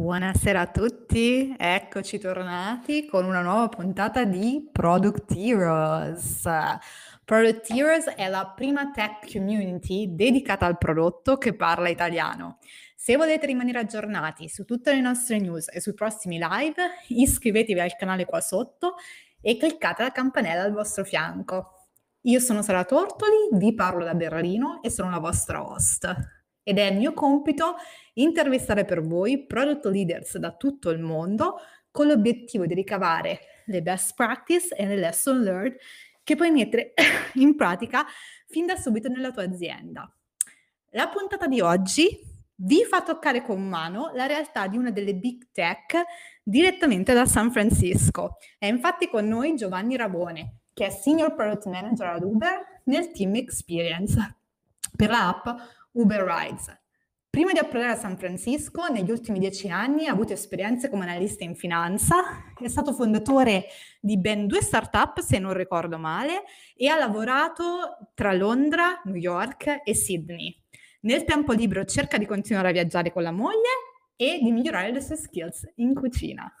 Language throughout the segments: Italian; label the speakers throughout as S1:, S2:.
S1: Buonasera a tutti, eccoci tornati con una nuova puntata di Product Heroes. Product Heroes è la prima tech community dedicata al prodotto che parla italiano. Se volete rimanere aggiornati su tutte le nostre news e sui prossimi live, iscrivetevi al canale qua sotto e cliccate la campanella al vostro fianco. Io sono Sara Tortoli, vi parlo da Berlino e sono la vostra host. Ed è mio compito intervistare per voi product leaders da tutto il mondo con l'obiettivo di ricavare le best practice e le lesson learned che puoi mettere in pratica fin da subito nella tua azienda. La puntata di oggi vi fa toccare con mano la realtà di una delle big tech direttamente da San Francisco. È infatti con noi Giovanni Rabone, che è Senior Product Manager ad Uber nel Team Experience per l'app Uber Rides. Prima di approdare a San Francisco, negli ultimi dieci anni ha avuto esperienze come analista in finanza, è stato fondatore di ben due start-up, se non ricordo male, e ha lavorato tra Londra, New York e Sydney. Nel tempo libero cerca di continuare a viaggiare con la moglie e di migliorare le sue skills in cucina.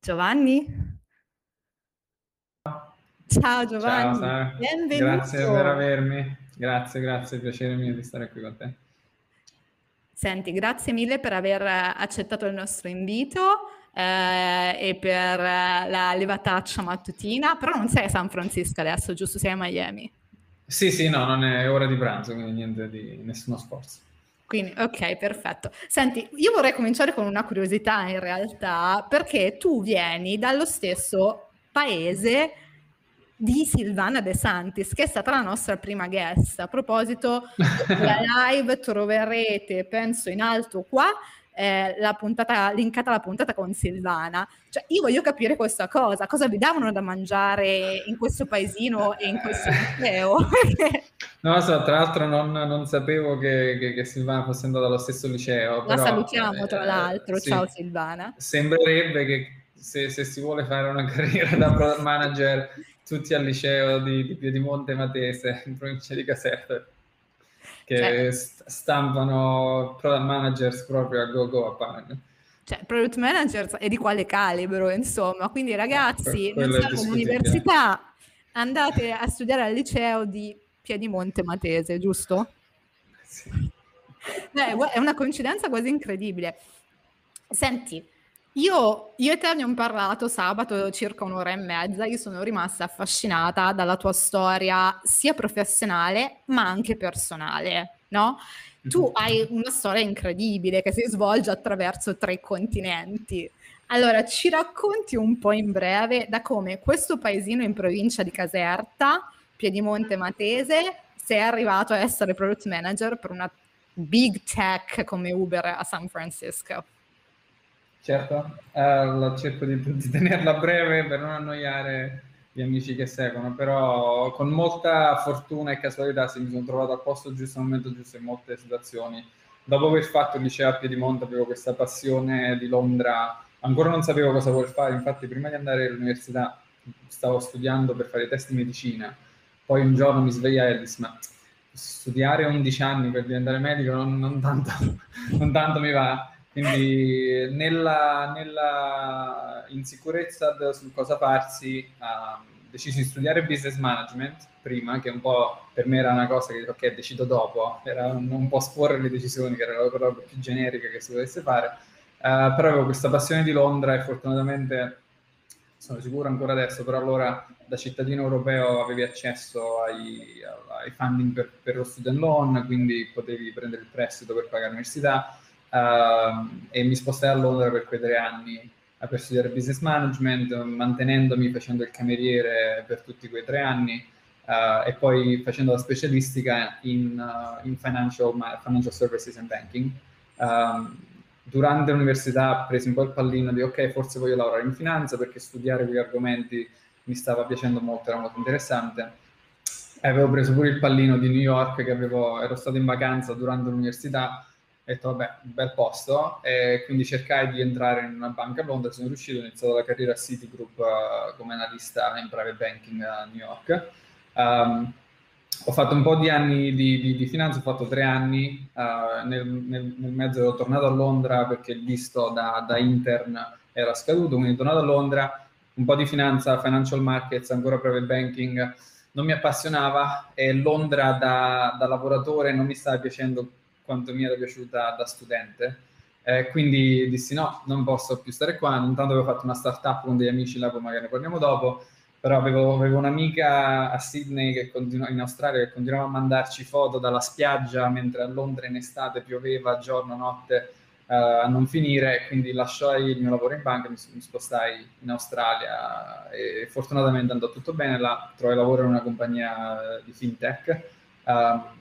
S1: Giovanni? Ciao Giovanni,
S2: Ciao, benvenuto. Grazie per avermi, grazie, grazie, piacere mio di stare qui con te.
S1: Senti, grazie mille per aver accettato il nostro invito eh, e per la levataccia mattutina, però non sei a San Francisco adesso, giusto? Sei a Miami?
S2: Sì, sì, no, non è ora di pranzo, quindi niente di nessuno sforzo.
S1: Quindi, ok, perfetto. Senti, io vorrei cominciare con una curiosità in realtà, perché tu vieni dallo stesso paese di Silvana De Santis, che è stata la nostra prima guest. A proposito, la live troverete, penso in alto qua, eh, la puntata, linkata alla puntata con Silvana. Cioè, io voglio capire questa cosa, cosa vi davano da mangiare in questo paesino e in questo liceo?
S2: no, so, tra l'altro non, non sapevo che, che, che, Silvana fosse andata allo stesso liceo.
S1: La
S2: però,
S1: salutiamo tra eh, l'altro, sì, ciao Silvana.
S2: Sembrerebbe che se, se, si vuole fare una carriera da product manager tutti al liceo di, di Piedimonte Matese, in provincia di Caserta, che cioè, stampano product managers proprio a go-go a pane.
S1: Cioè, product managers e di quale calibro, insomma. Quindi ragazzi, eh, non siamo un'università, andate a studiare al liceo di Piedimonte Matese, giusto? Sì. Beh, è una coincidenza quasi incredibile. Senti, io, io e te abbiamo parlato sabato circa un'ora e mezza, io sono rimasta affascinata dalla tua storia sia professionale ma anche personale, no? Tu mhm. hai una storia incredibile che si svolge attraverso tre continenti. Allora, ci racconti un po' in breve da come questo paesino in provincia di Caserta, Piedimonte Matese, sei arrivato a essere product manager per una big tech come Uber a San Francisco.
S2: Certo, eh, cerco di, di, tenerla breve per non annoiare gli amici che seguono, però con molta fortuna e casualità sì, mi sono trovato al posto giusto al momento giusto in molte situazioni. Dopo aver fatto il liceo a Piedimonte avevo questa passione di Londra, ancora non sapevo cosa voler fare, infatti prima di andare all'università stavo studiando per fare i test di medicina, poi un giorno mi svegliai e dissi ma studiare 11 anni per diventare medico non, non, tanto, non tanto mi va quindi nella, nella insicurezza su cosa farsi, ho deciso di studiare business management prima, che un po' per me era una cosa che ok, decido dopo, era un, un po' sporre le decisioni, che era la cosa più generica che si potesse fare. Uh, però avevo questa passione di Londra e fortunatamente sono sicuro ancora adesso, però allora da cittadino europeo avevi accesso ai, ai funding per, per, lo student loan, quindi potevi prendere il prestito per pagare l'università uh, e mi spostai a Londra per quei tre anni per studiare business management, mantenendomi facendo il cameriere per tutti quei tre anni uh, e poi facendo la specialistica in, uh, in financial, financial, services and banking. Um, durante l'università presi un po' il pallino di ok, forse voglio lavorare in finanza perché studiare quegli argomenti mi stava piacendo molto, era molto interessante. Avevo preso pure il pallino di New York che avevo, ero stato in vacanza durante l'università ho detto vabbè, bel posto e quindi cercai di entrare in una banca a Londra, sono riuscito, ho iniziato la carriera a Citigroup uh, come analista in private banking a New York. Um, ho fatto un po' di anni di, di, di finanza, ho fatto tre anni, uh, nel, nel, nel, mezzo ero tornato a Londra perché il visto da, da, intern era scaduto, quindi tornato a Londra, un po' di finanza, financial markets, ancora private banking, non mi appassionava e Londra da, da lavoratore non mi stava piacendo quanto mi era piaciuta da studente. Eh, quindi dissi no, non posso più stare qua, intanto avevo fatto una startup con degli amici là, poi magari ne parliamo dopo, però avevo, avevo un'amica a Sydney continu- in Australia che continuava a mandarci foto dalla spiaggia mentre a Londra in estate pioveva giorno, notte uh, a non finire, quindi lasciai il mio lavoro in banca mi, mi, spostai in Australia e fortunatamente andò tutto bene, là trovai lavoro in una compagnia di fintech uh,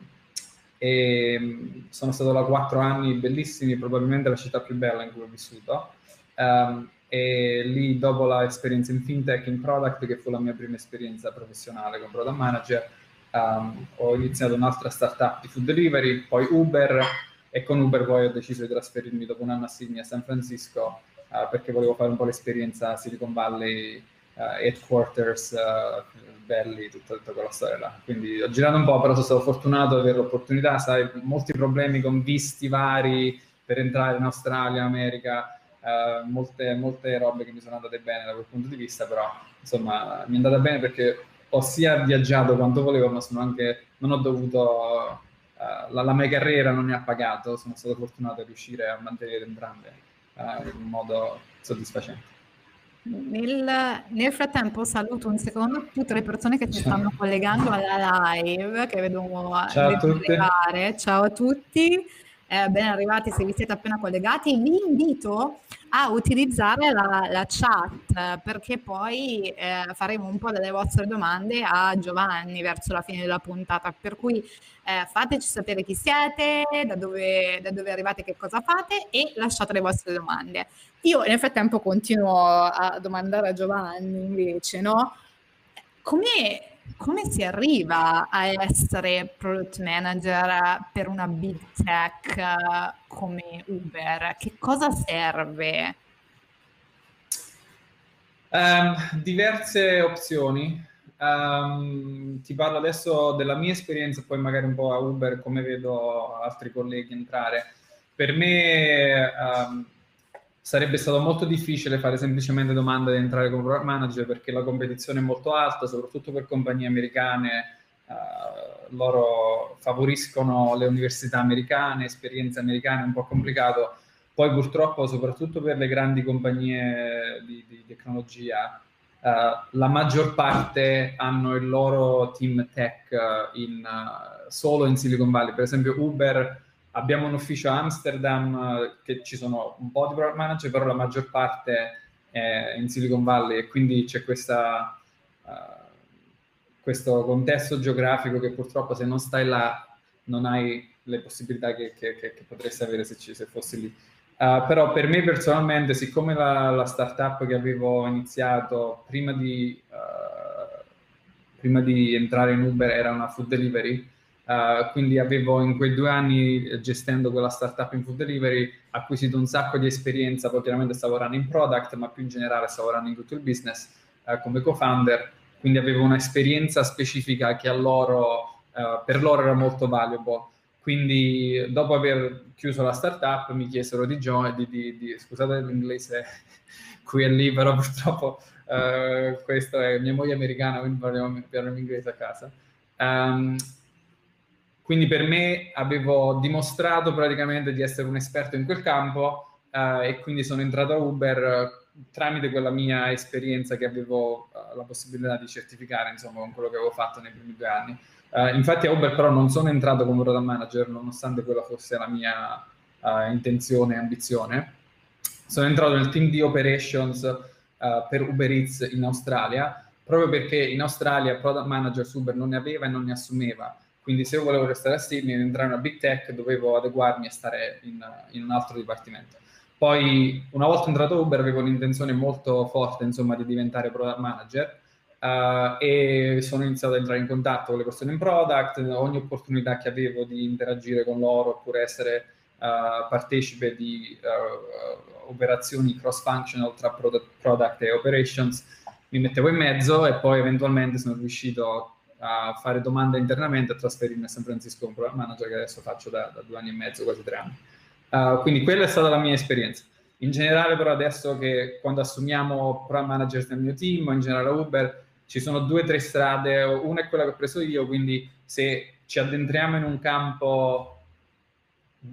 S2: e mm, sono stato là quattro anni bellissimi, probabilmente la città più bella in cui ho vissuto. Um, e lì dopo l'esperienza in fintech, in product, che fu la mia prima esperienza professionale come product manager, um, ho iniziato un'altra startup di food delivery, poi Uber e con Uber poi ho deciso di trasferirmi dopo un anno a Sydney a San Francisco uh, perché volevo fare un po' l'esperienza Silicon Valley, headquarters, uh, belli, tutta, tutta, quella storia là. Quindi ho girato un po', però sono stato fortunato ad avere l'opportunità, sai, molti problemi con visti vari per entrare in Australia, America, uh, molte, molte robe che mi sono andate bene da quel punto di vista, però insomma mi è andata bene perché ho sia viaggiato quanto volevo, ma sono anche, non ho dovuto, uh, la, la, mia carriera non mi ha pagato, sono stato fortunato a riuscire a mantenere entrambe uh, in modo soddisfacente.
S1: Nel, nel, frattempo saluto un secondo tutte le persone che si stanno collegando alla live, che vedo
S2: Ciao a tutti.
S1: Ciao a tutti eh, ben arrivati se vi siete appena collegati. Vi invito a utilizzare la, la chat perché poi eh, faremo un po' delle vostre domande a Giovanni verso la fine della puntata. Per cui eh, fateci sapere chi siete, da dove, da dove arrivate, che cosa fate e lasciate le vostre domande. Io nel frattempo continuo a domandare a Giovanni invece, no? Come come si arriva a essere product manager per una big tech come Uber? Che cosa serve?
S2: Um, diverse opzioni. Um, ti parlo adesso della mia esperienza, poi magari un po' a Uber, come vedo altri colleghi entrare. Per me um, sarebbe stato molto difficile fare semplicemente domanda di entrare come product manager perché la competizione è molto alta, soprattutto per compagnie americane. Uh, loro favoriscono le università americane, esperienze americane, è un po' complicato. Poi purtroppo, soprattutto per le grandi compagnie di, di tecnologia, uh, la maggior parte hanno il loro team tech in, uh, solo in Silicon Valley. Per esempio Uber Abbiamo un ufficio a Amsterdam eh, che ci sono un po' di product manager, però la maggior parte è in Silicon Valley e quindi c'è questa, uh, questo contesto geografico che purtroppo se non stai là non hai le possibilità che, che, che, che potresti avere se, ci, se fossi lì. Uh, però per me personalmente, siccome la, la, startup che avevo iniziato prima di, uh, prima di entrare in Uber era una food delivery, Uh, quindi avevo in quei due anni eh, gestendo quella startup in food delivery acquisito un sacco di esperienza, poi chiaramente stavo lavorando in product, ma più in generale stavo lavorando in tutto il business uh, come co-founder, quindi avevo un'esperienza specifica che a loro, uh, per loro era molto valuable. Quindi dopo aver chiuso la startup mi chiesero di join, scusate l'inglese qui e lì, però purtroppo questo è mia moglie americana, quindi parliamo, parliamo inglese a casa. Um, quindi per me avevo dimostrato praticamente di essere un esperto in quel campo uh, e quindi sono entrato a Uber uh, tramite quella mia esperienza che avevo uh, la possibilità di certificare, insomma, con quello che avevo fatto nei primi due anni. infatti a Uber però non sono entrato come product manager, nonostante quella fosse la mia intenzione e ambizione. Sono entrato nel team di operations per Uber Eats in Australia, proprio perché in Australia product manager Uber non ne aveva e non ne assumeva quindi se io volevo restare a Sydney ed entrare in una big tech dovevo adeguarmi e stare in, in, un altro dipartimento. Poi una volta entrato a Uber avevo un'intenzione molto forte insomma di diventare product manager uh, e sono iniziato ad entrare in contatto con le persone in product, ogni opportunità che avevo di interagire con loro oppure essere uh, partecipe di uh, operazioni cross-functional tra product, product e operations mi mettevo in mezzo e poi eventualmente sono riuscito a fare domanda internamente e trasferirmi a San Francisco un program manager che adesso faccio da, da, due anni e mezzo, quasi tre anni. Uh, quindi quella è stata la mia esperienza. In generale però adesso che quando assumiamo program manager nel mio team o in generale Uber ci sono due o tre strade, una è quella che ho preso io, quindi se ci addentriamo in un campo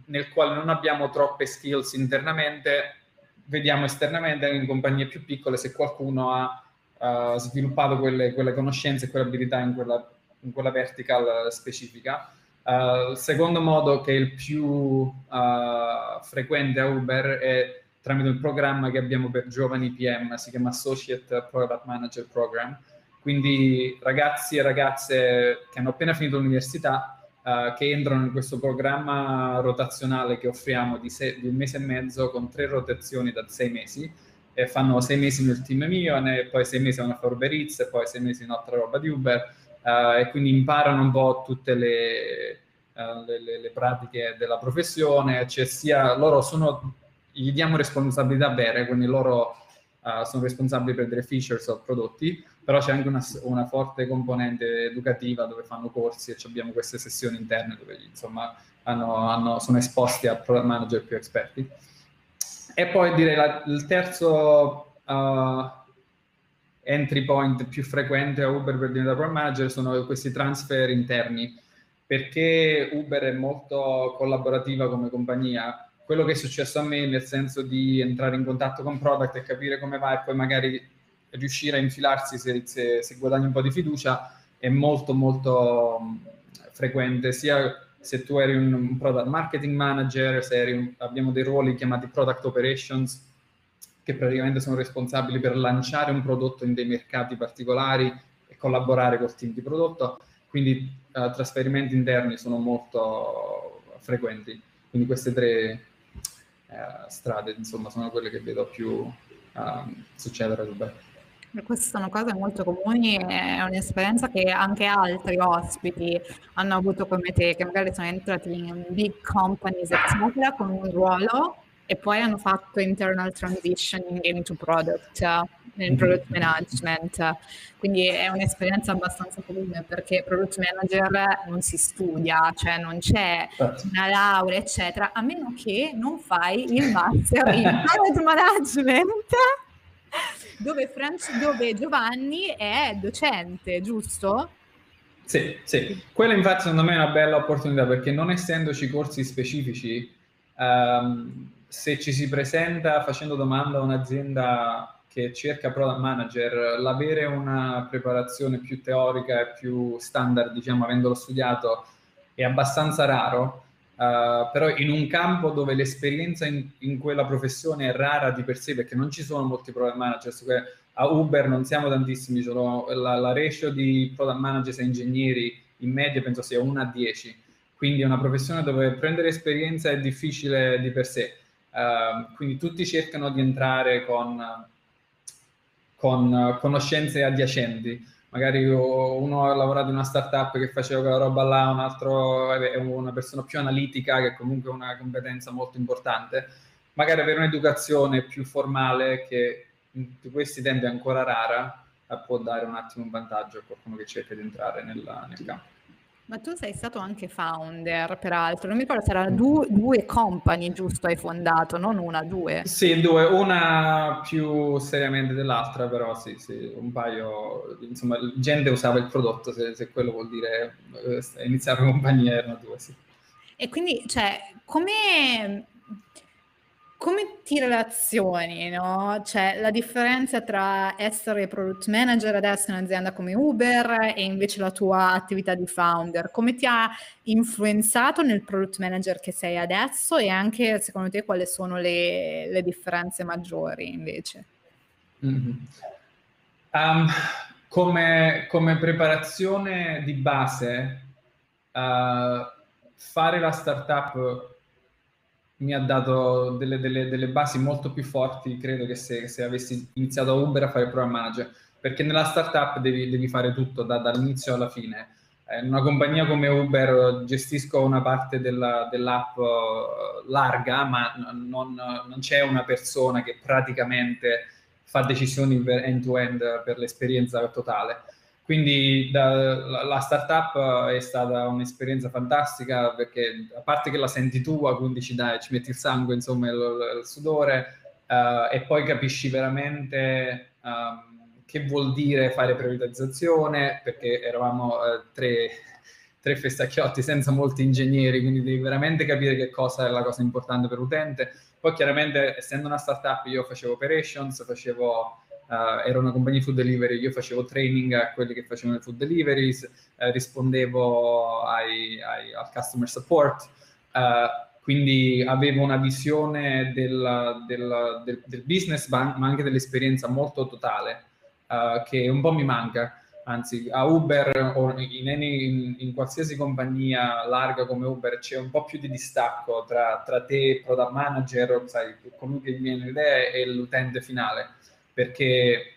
S2: nel quale non abbiamo troppe skills internamente, vediamo esternamente in compagnie più piccole se qualcuno ha uh, sviluppato quelle, quelle, conoscenze e quelle abilità in quella, in quella vertical specifica. Uh, il secondo modo, che è il più uh, frequente a Uber, è tramite un programma che abbiamo per giovani PM, si chiama Associate Product Manager Program. Quindi ragazzi e ragazze che hanno appena finito l'università Uh, che entrano in questo programma rotazionale che offriamo di, se- di, un mese e mezzo con tre rotazioni da sei mesi e fanno sei mesi nel team mio, e poi sei mesi vanno a Eats, e poi sei mesi in altra roba di Uber, uh, e quindi imparano un po' tutte le, uh, le, le, pratiche della professione, cioè sia loro sono, gli diamo responsabilità vere, quindi loro uh, sono responsabili per delle features o prodotti, però c'è anche una, una, forte componente educativa dove fanno corsi e abbiamo queste sessioni interne dove insomma hanno, hanno, sono esposti a manager più esperti. E poi direi la, il terzo uh, entry point più frequente a Uber per diventare program manager sono questi transfer interni, perché Uber è molto collaborativa come compagnia. Quello che è successo a me, nel senso di entrare in contatto con product e capire come va e poi magari riuscire a infilarsi se, se, se guadagni un po' di fiducia, è molto molto frequente, sia se tu eri un, product marketing manager, un, abbiamo dei ruoli chiamati product operations, che praticamente sono responsabili per lanciare un prodotto in dei mercati particolari e collaborare col team di prodotto. Quindi uh, trasferimenti interni sono molto frequenti. Quindi queste tre uh, strade, insomma, sono quelle che vedo più uh, succedere. Vabbè.
S1: Queste sono cose molto comuni, è un'esperienza che anche altri ospiti hanno avuto come te, che magari sono entrati in big companies, eccetera, con un ruolo e poi hanno fatto internal transitioning into product, nel product management. Quindi è un'esperienza abbastanza comune perché product manager non si studia, cioè non c'è certo. una laurea, eccetera, a meno che non fai il master in product management dove, Franci, dove Giovanni è docente, giusto?
S2: Sì, sì. Quella infatti secondo me è una bella opportunità perché non essendoci corsi specifici, um, se ci si presenta facendo domanda a un'azienda che cerca product manager, l'avere una preparazione più teorica e più standard, diciamo, avendolo studiato, è abbastanza raro Uh, però in un campo dove l'esperienza in, in, quella professione è rara di per sé, perché non ci sono molti product managers, a Uber non siamo tantissimi, sono, la, la, ratio di product managers e ingegneri in media penso sia 1 a 10, quindi è una professione dove prendere esperienza è difficile di per sé, uh, quindi tutti cercano di entrare con, con conoscenze adiacenti magari uno ha lavorato in una startup che faceva quella roba là, un altro è una persona più analitica che comunque ha una competenza molto importante, magari avere un'educazione più formale che in questi tempi è ancora rara può dare un attimo un vantaggio a qualcuno che cerca di entrare nella, nel campo.
S1: Ma tu sei stato anche founder, peraltro. Non mi ricordo se erano due, due company, giusto, hai fondato, non una, due.
S2: Sì, due, una più seriamente dell'altra, però sì, sì, un paio, insomma, gente usava il prodotto, se, se quello vuol dire eh, iniziare una compagnia, erano due, sì.
S1: E quindi, cioè, come come ti relazioni, no? Cioè, la differenza tra essere product manager adesso in un'azienda come Uber e invece la tua attività di founder, come ti ha influenzato nel product manager che sei adesso e anche secondo te quali sono le, le differenze maggiori invece?
S2: Mm-hmm. Um, come, come, preparazione di base, uh, fare la startup mi ha dato delle, delle, delle, basi molto più forti, credo, che se, se, avessi iniziato a Uber a fare program manager, perché nella startup devi, devi fare tutto da, dall'inizio alla fine. Eh, in una compagnia come Uber gestisco una parte della, dell'app uh, larga, ma non, non, c'è una persona che praticamente fa decisioni end-to-end per l'esperienza totale. Quindi da, la, la, startup è stata un'esperienza fantastica perché a parte che la senti tua, quindi ci, dai, ci metti il sangue, insomma, il, il sudore, uh, e poi capisci veramente um, che vuol dire fare prioritizzazione, perché eravamo uh, tre, tre festacchiotti senza molti ingegneri, quindi devi veramente capire che cosa è la cosa importante per l'utente. Poi chiaramente, essendo una startup, io facevo operations, facevo Uh, ero una compagnia di food delivery, io facevo training a quelli che facevano le food deliveries, uh, rispondevo ai, ai, al customer support, uh, quindi avevo una visione del, del, del, del business, ma anche dell'esperienza molto totale, che un po' mi manca. Anzi, a Uber o in, in, in, qualsiasi compagnia larga come Uber c'è un po' più di distacco tra, tra te, product manager, sai, colui che viene l'idea e l'utente finale perché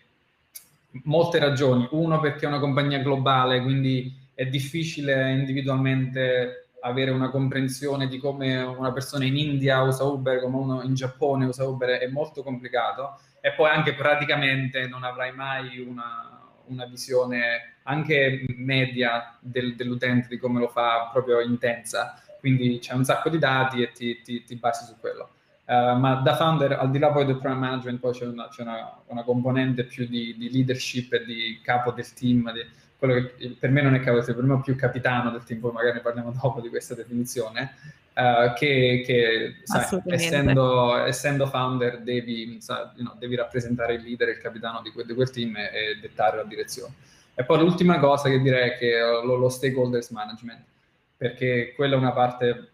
S2: molte ragioni. Uno, perché è una compagnia globale, quindi è difficile individualmente avere una comprensione di come una persona in India usa Uber, come uno in Giappone usa Uber, è molto complicato. E poi anche praticamente non avrai mai una, una visione anche media del, dell'utente di come lo fa proprio intensa. Quindi c'è un sacco di dati e ti, ti, ti basi su quello. Uh, ma da founder, al di là poi del program management, poi c'è una, c'è una, una componente più di, di, leadership e di capo del team, di, quello che per me non è capo, per me è più capitano del team, poi magari ne parliamo dopo di questa definizione, uh, che, che sai, essendo, essendo, founder devi, sai, you know, devi, rappresentare il leader, il capitano di quel, di quel team e, e, dettare la direzione. E poi l'ultima cosa che direi è che lo, lo stakeholders management, perché quella è una parte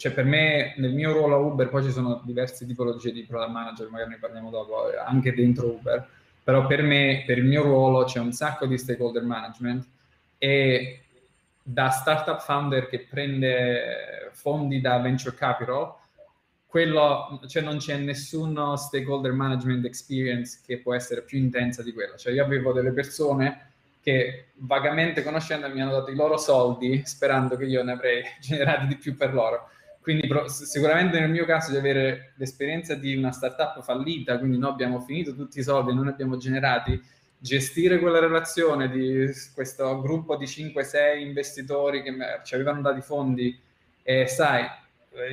S2: cioè per me nel mio ruolo a Uber poi ci sono diverse tipologie di product manager, magari ne parliamo dopo, anche dentro Uber, però per me, per il mio ruolo c'è un sacco di stakeholder management e da startup founder che prende fondi da venture capital, quello, cioè non c'è nessuno stakeholder management experience che può essere più intensa di quella. Cioè io avevo delle persone che vagamente conoscendomi mi hanno dato i loro soldi sperando che io ne avrei generati di più per loro quindi sicuramente nel mio caso di avere l'esperienza di una startup fallita, quindi noi abbiamo finito tutti i soldi, non abbiamo generati, gestire quella relazione di questo gruppo di 5-6 investitori che ci avevano dato i fondi e sai,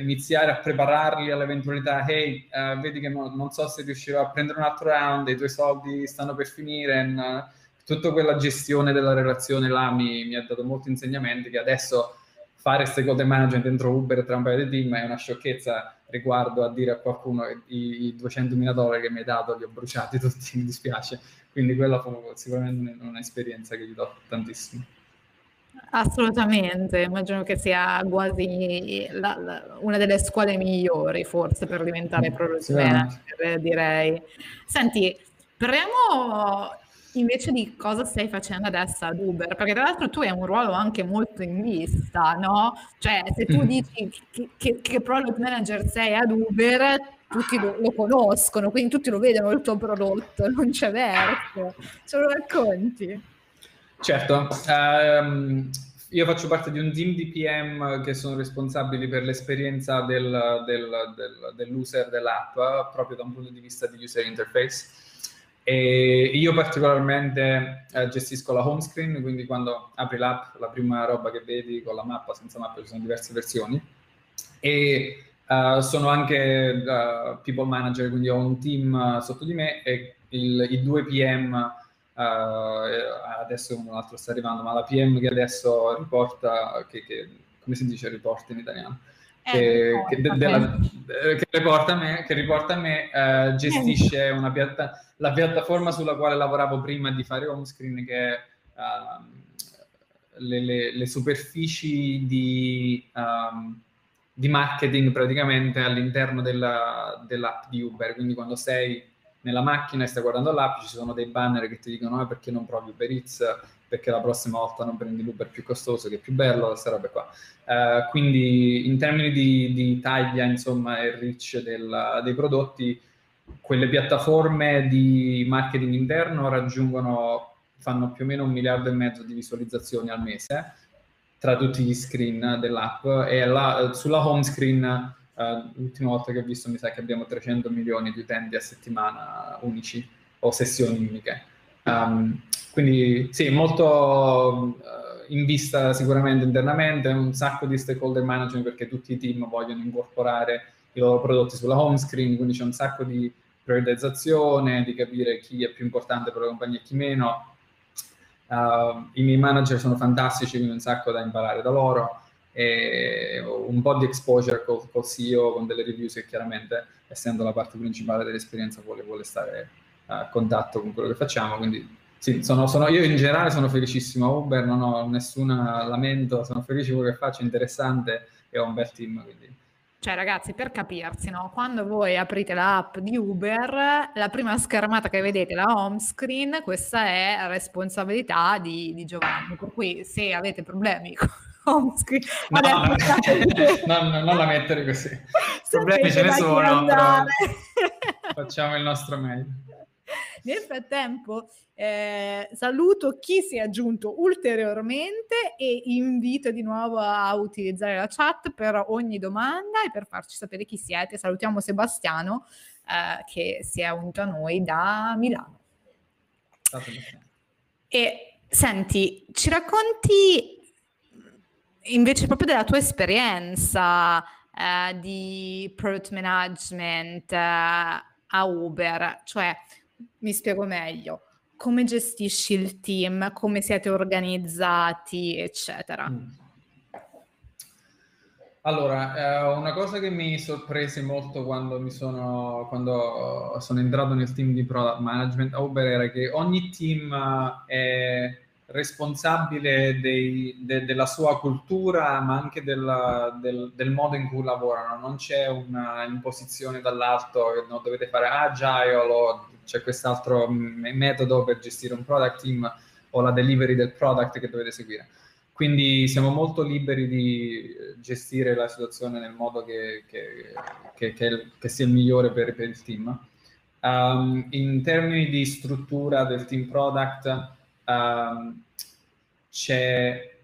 S2: iniziare a prepararli all'eventualità, hey, uh, vedi che no, non so se riuscirò a prendere un altro round, i tuoi soldi stanno per finire, uh, tutta quella gestione della relazione là mi, mi ha dato molti insegnamenti che adesso fare stakeholder management dentro Uber tra un paio di team è una sciocchezza riguardo a dire a qualcuno i, i 200.000 dollari che mi hai dato li ho bruciati tutti, mi dispiace. Quindi quella fu sicuramente un'esperienza che gli do tantissimo.
S1: Assolutamente, immagino che sia quasi la, la, una delle scuole migliori forse per diventare mm, product manager, direi. Senti, parliamo invece di cosa stai facendo adesso ad Uber, perché tra l'altro tu hai un ruolo anche molto in vista, no? Cioè, se tu mm. dici che, che, che product manager sei ad Uber, tutti lo, lo, conoscono, quindi tutti lo vedono il tuo prodotto, non c'è verso. Ce lo racconti?
S2: Certo, um, io faccio parte di un team di PM che sono responsabili per l'esperienza del, del, del, dell'user dell'app, proprio da un punto di vista di user interface. E io particolarmente eh, gestisco la home screen, quindi quando apri l'app, la prima roba che vedi con la mappa, senza mappa, ci sono diverse versioni. E uh, sono anche uh, people manager, quindi ho un team uh, sotto di me e il, i due PM, adesso un altro sta arrivando, ma la PM che adesso riporta, che, che come si dice riporta in italiano? Che, che, de, della, che, riporta a me, che riporta a me uh, gestisce una piatta, la piattaforma sulla quale lavoravo prima di fare home screen che è uh, le, le, le, superfici di, um, di, marketing praticamente all'interno della, dell'app di Uber, quindi quando sei nella macchina e stai guardando l'app ci sono dei banner che ti dicono ah, perché non provi Uber Eats perché la prossima volta non prendi l'Uber più costoso che è più bello, robe qua. Uh, quindi in termini di, di, taglia, insomma, e reach del, dei prodotti, quelle piattaforme di marketing interno raggiungono, fanno più o meno un miliardo e mezzo di visualizzazioni al mese tra tutti gli screen dell'app e la, sulla home screen uh, l'ultima volta che ho visto mi sa che abbiamo 300 milioni di utenti a settimana unici o sessioni uniche. Um, quindi sì, molto uh, in vista sicuramente internamente, un sacco di stakeholder management perché tutti i team vogliono incorporare i loro prodotti sulla home screen, quindi c'è un sacco di prioritizzazione, di capire chi è più importante per la compagnia e chi meno. Uh, I miei manager sono fantastici, quindi un sacco da imparare da loro e un po' di exposure col, col CEO, con delle reviews che chiaramente, essendo la parte principale dell'esperienza, vuole, vuole stare a contatto con quello che facciamo, quindi sì, sono, sono, io in generale sono felicissimo a Uber, non ho nessun lamento, sono felice di quello che faccio, è interessante e ho un bel team. Quindi.
S1: Cioè ragazzi, per capirsi, no? quando voi aprite l'app di Uber, la prima schermata che vedete, la home screen, questa è responsabilità di, di Giovanni, per cui se avete problemi con home screen...
S2: No, no, no, non la mettere così. Problemi ce ne sono, però facciamo il nostro meglio.
S1: Nel frattempo eh, saluto chi si è aggiunto ulteriormente e invito di nuovo a utilizzare la chat per ogni domanda e per farci sapere chi siete. Salutiamo Sebastiano eh, che si è unito a noi da Milano. E senti, ci racconti invece proprio della tua esperienza eh, di product management eh, a Uber, cioè mi spiego meglio. Come gestisci il team? Come siete organizzati, eccetera? Mm.
S2: Allora, eh, una cosa che mi sorprese molto quando, sono, quando sono entrato nel team di product management a Uber era che ogni team è responsabile dei, de, della sua cultura, ma anche del, del, del, modo in cui lavorano. Non c'è un'imposizione dall'alto che no, dovete fare agile o c'è quest'altro metodo per gestire un product team o la delivery del product che dovete seguire. Quindi siamo molto liberi di gestire la situazione nel modo che, che, che, che sia il migliore per, per il team. Um, in termini di struttura del team product, um, c'è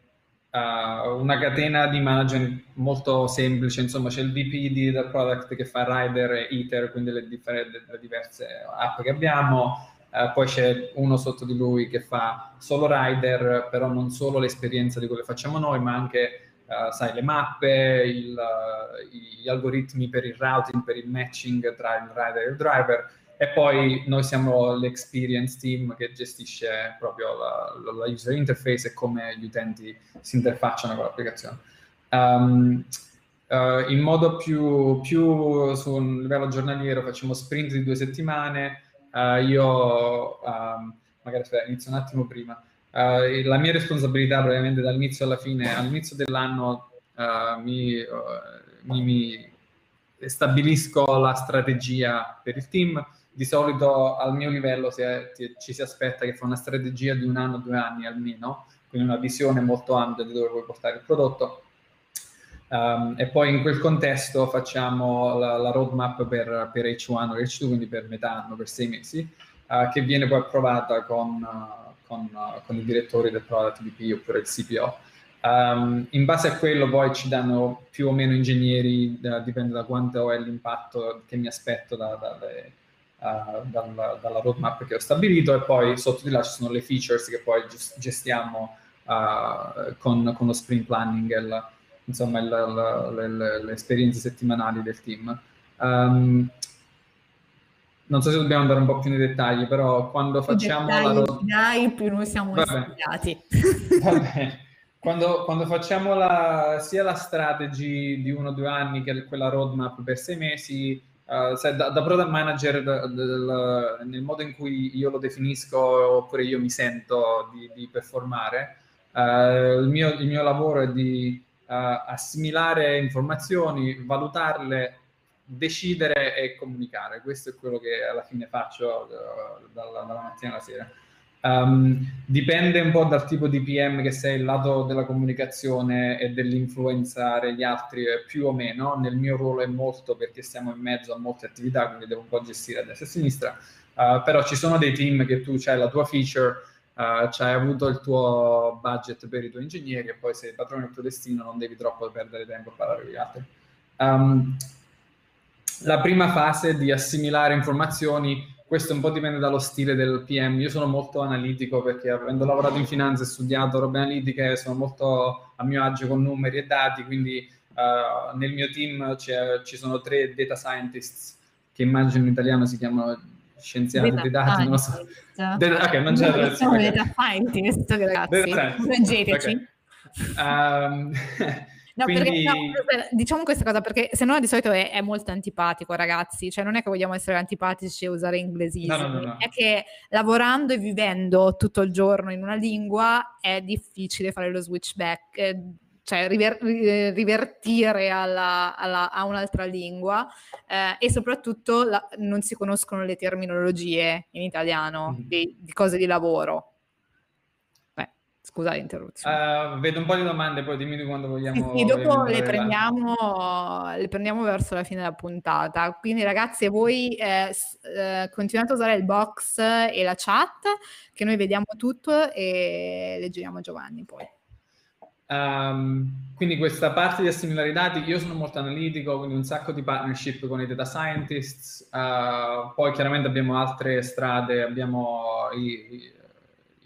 S2: uh, una catena di management molto semplice, insomma c'è il VP di, del product che fa Rider e Ether, quindi le, differ- le diverse app che abbiamo, uh, poi c'è uno sotto di lui che fa solo Rider, però non solo l'esperienza di quello che facciamo noi, ma anche Uh, sai, le mappe, il, uh, gli algoritmi per il routing, per il matching tra il rider e il driver e poi noi siamo l'experience team che gestisce proprio la, la, user interface e come gli utenti si interfacciano con l'applicazione. Um, uh, in modo più, più su un livello giornaliero facciamo sprint di due settimane. Uh, io, um, magari aspetta, inizio un attimo prima. Uh, la mia responsabilità probabilmente dall'inizio alla fine, all'inizio dell'anno mi, mi, mi stabilisco la strategia per il team, di solito al mio livello si è, ci si aspetta che fa una strategia di un anno, due anni almeno, quindi una visione molto ampia di dove vuoi portare il prodotto. Um, e poi in quel contesto facciamo la, la roadmap per, per, H1 o H2, quindi per metà anno, per sei mesi, uh, che viene poi approvata con, uh, con, uh, con, i direttori del product VP oppure il CPO. Um, in base a quello poi ci danno più o meno ingegneri, dipende da quanto è l'impatto che mi aspetto da, uh, dalla, dalla, roadmap che ho stabilito e poi sotto di là ci sono le features che poi gestiamo uh, con, con, lo sprint planning e la, insomma il, la, le, le, esperienze settimanali del team. Um, non so se dobbiamo andare un po' più nei dettagli, però quando facciamo
S1: dettagli,
S2: la
S1: roadmap... Dai, più noi siamo
S2: bene. Quando, quando, facciamo la, sia la strategy di uno o due anni che quella roadmap per sei mesi, Uh, se, da, da, product manager da, da, nel modo in cui io lo definisco oppure io mi sento di, di performare, uh, il, mio, il, mio, lavoro è di uh, assimilare informazioni, valutarle, decidere e comunicare. Questo è quello che alla fine faccio dalla, dalla mattina alla sera. Um, dipende un po' dal tipo di PM che sei, il lato della comunicazione e dell'influenzare gli altri più o meno. Nel mio ruolo è molto perché stiamo in mezzo a molte attività, quindi devo un po' gestire a destra e a sinistra. Uh, però ci sono dei team che tu hai la tua feature, uh, hai avuto il tuo budget per i tuoi ingegneri e poi sei padrone del tuo destino, non devi troppo perdere tempo a parlare con gli altri. Um, la prima fase di assimilare informazioni questo un po' dipende dallo stile del PM. Io sono molto analitico perché avendo lavorato in finanza e studiato robe analitiche sono molto a mio agio con numeri e dati, quindi uh, nel mio team ci sono tre data scientists che immagino in italiano si chiamano scienziati dei dati, non lo so.
S1: Data, ok, non c'è la Siamo data scientist, ragazzi.
S2: Leggeteci. Okay. Um,
S1: No, Quindi... perché, no, diciamo questa cosa perché se no di solito è, è, molto antipatico, ragazzi. Cioè, non è che vogliamo essere antipatici e usare inglesismi, no, no, è che lavorando e vivendo tutto il giorno in una lingua è difficile fare lo switch back. Eh, cioè river- rivertire alla, alla, a un'altra lingua eh, e soprattutto la, non si conoscono le terminologie in italiano mm. di, di cose di lavoro. Scusa l'interruzione.
S2: Uh, vedo un po' di domande, poi dimmi quando vogliamo.
S1: Sì, sì dopo le prendiamo, le prendiamo, verso la fine della puntata. Quindi, ragazzi, voi eh, eh, continuate a usare il box e la chat, che noi vediamo tutto e leggiamo Giovanni poi.
S2: Um, quindi questa parte di assimilare i dati, io sono molto analitico, quindi un sacco di partnership con i data scientists, uh, poi chiaramente abbiamo altre strade, abbiamo i, i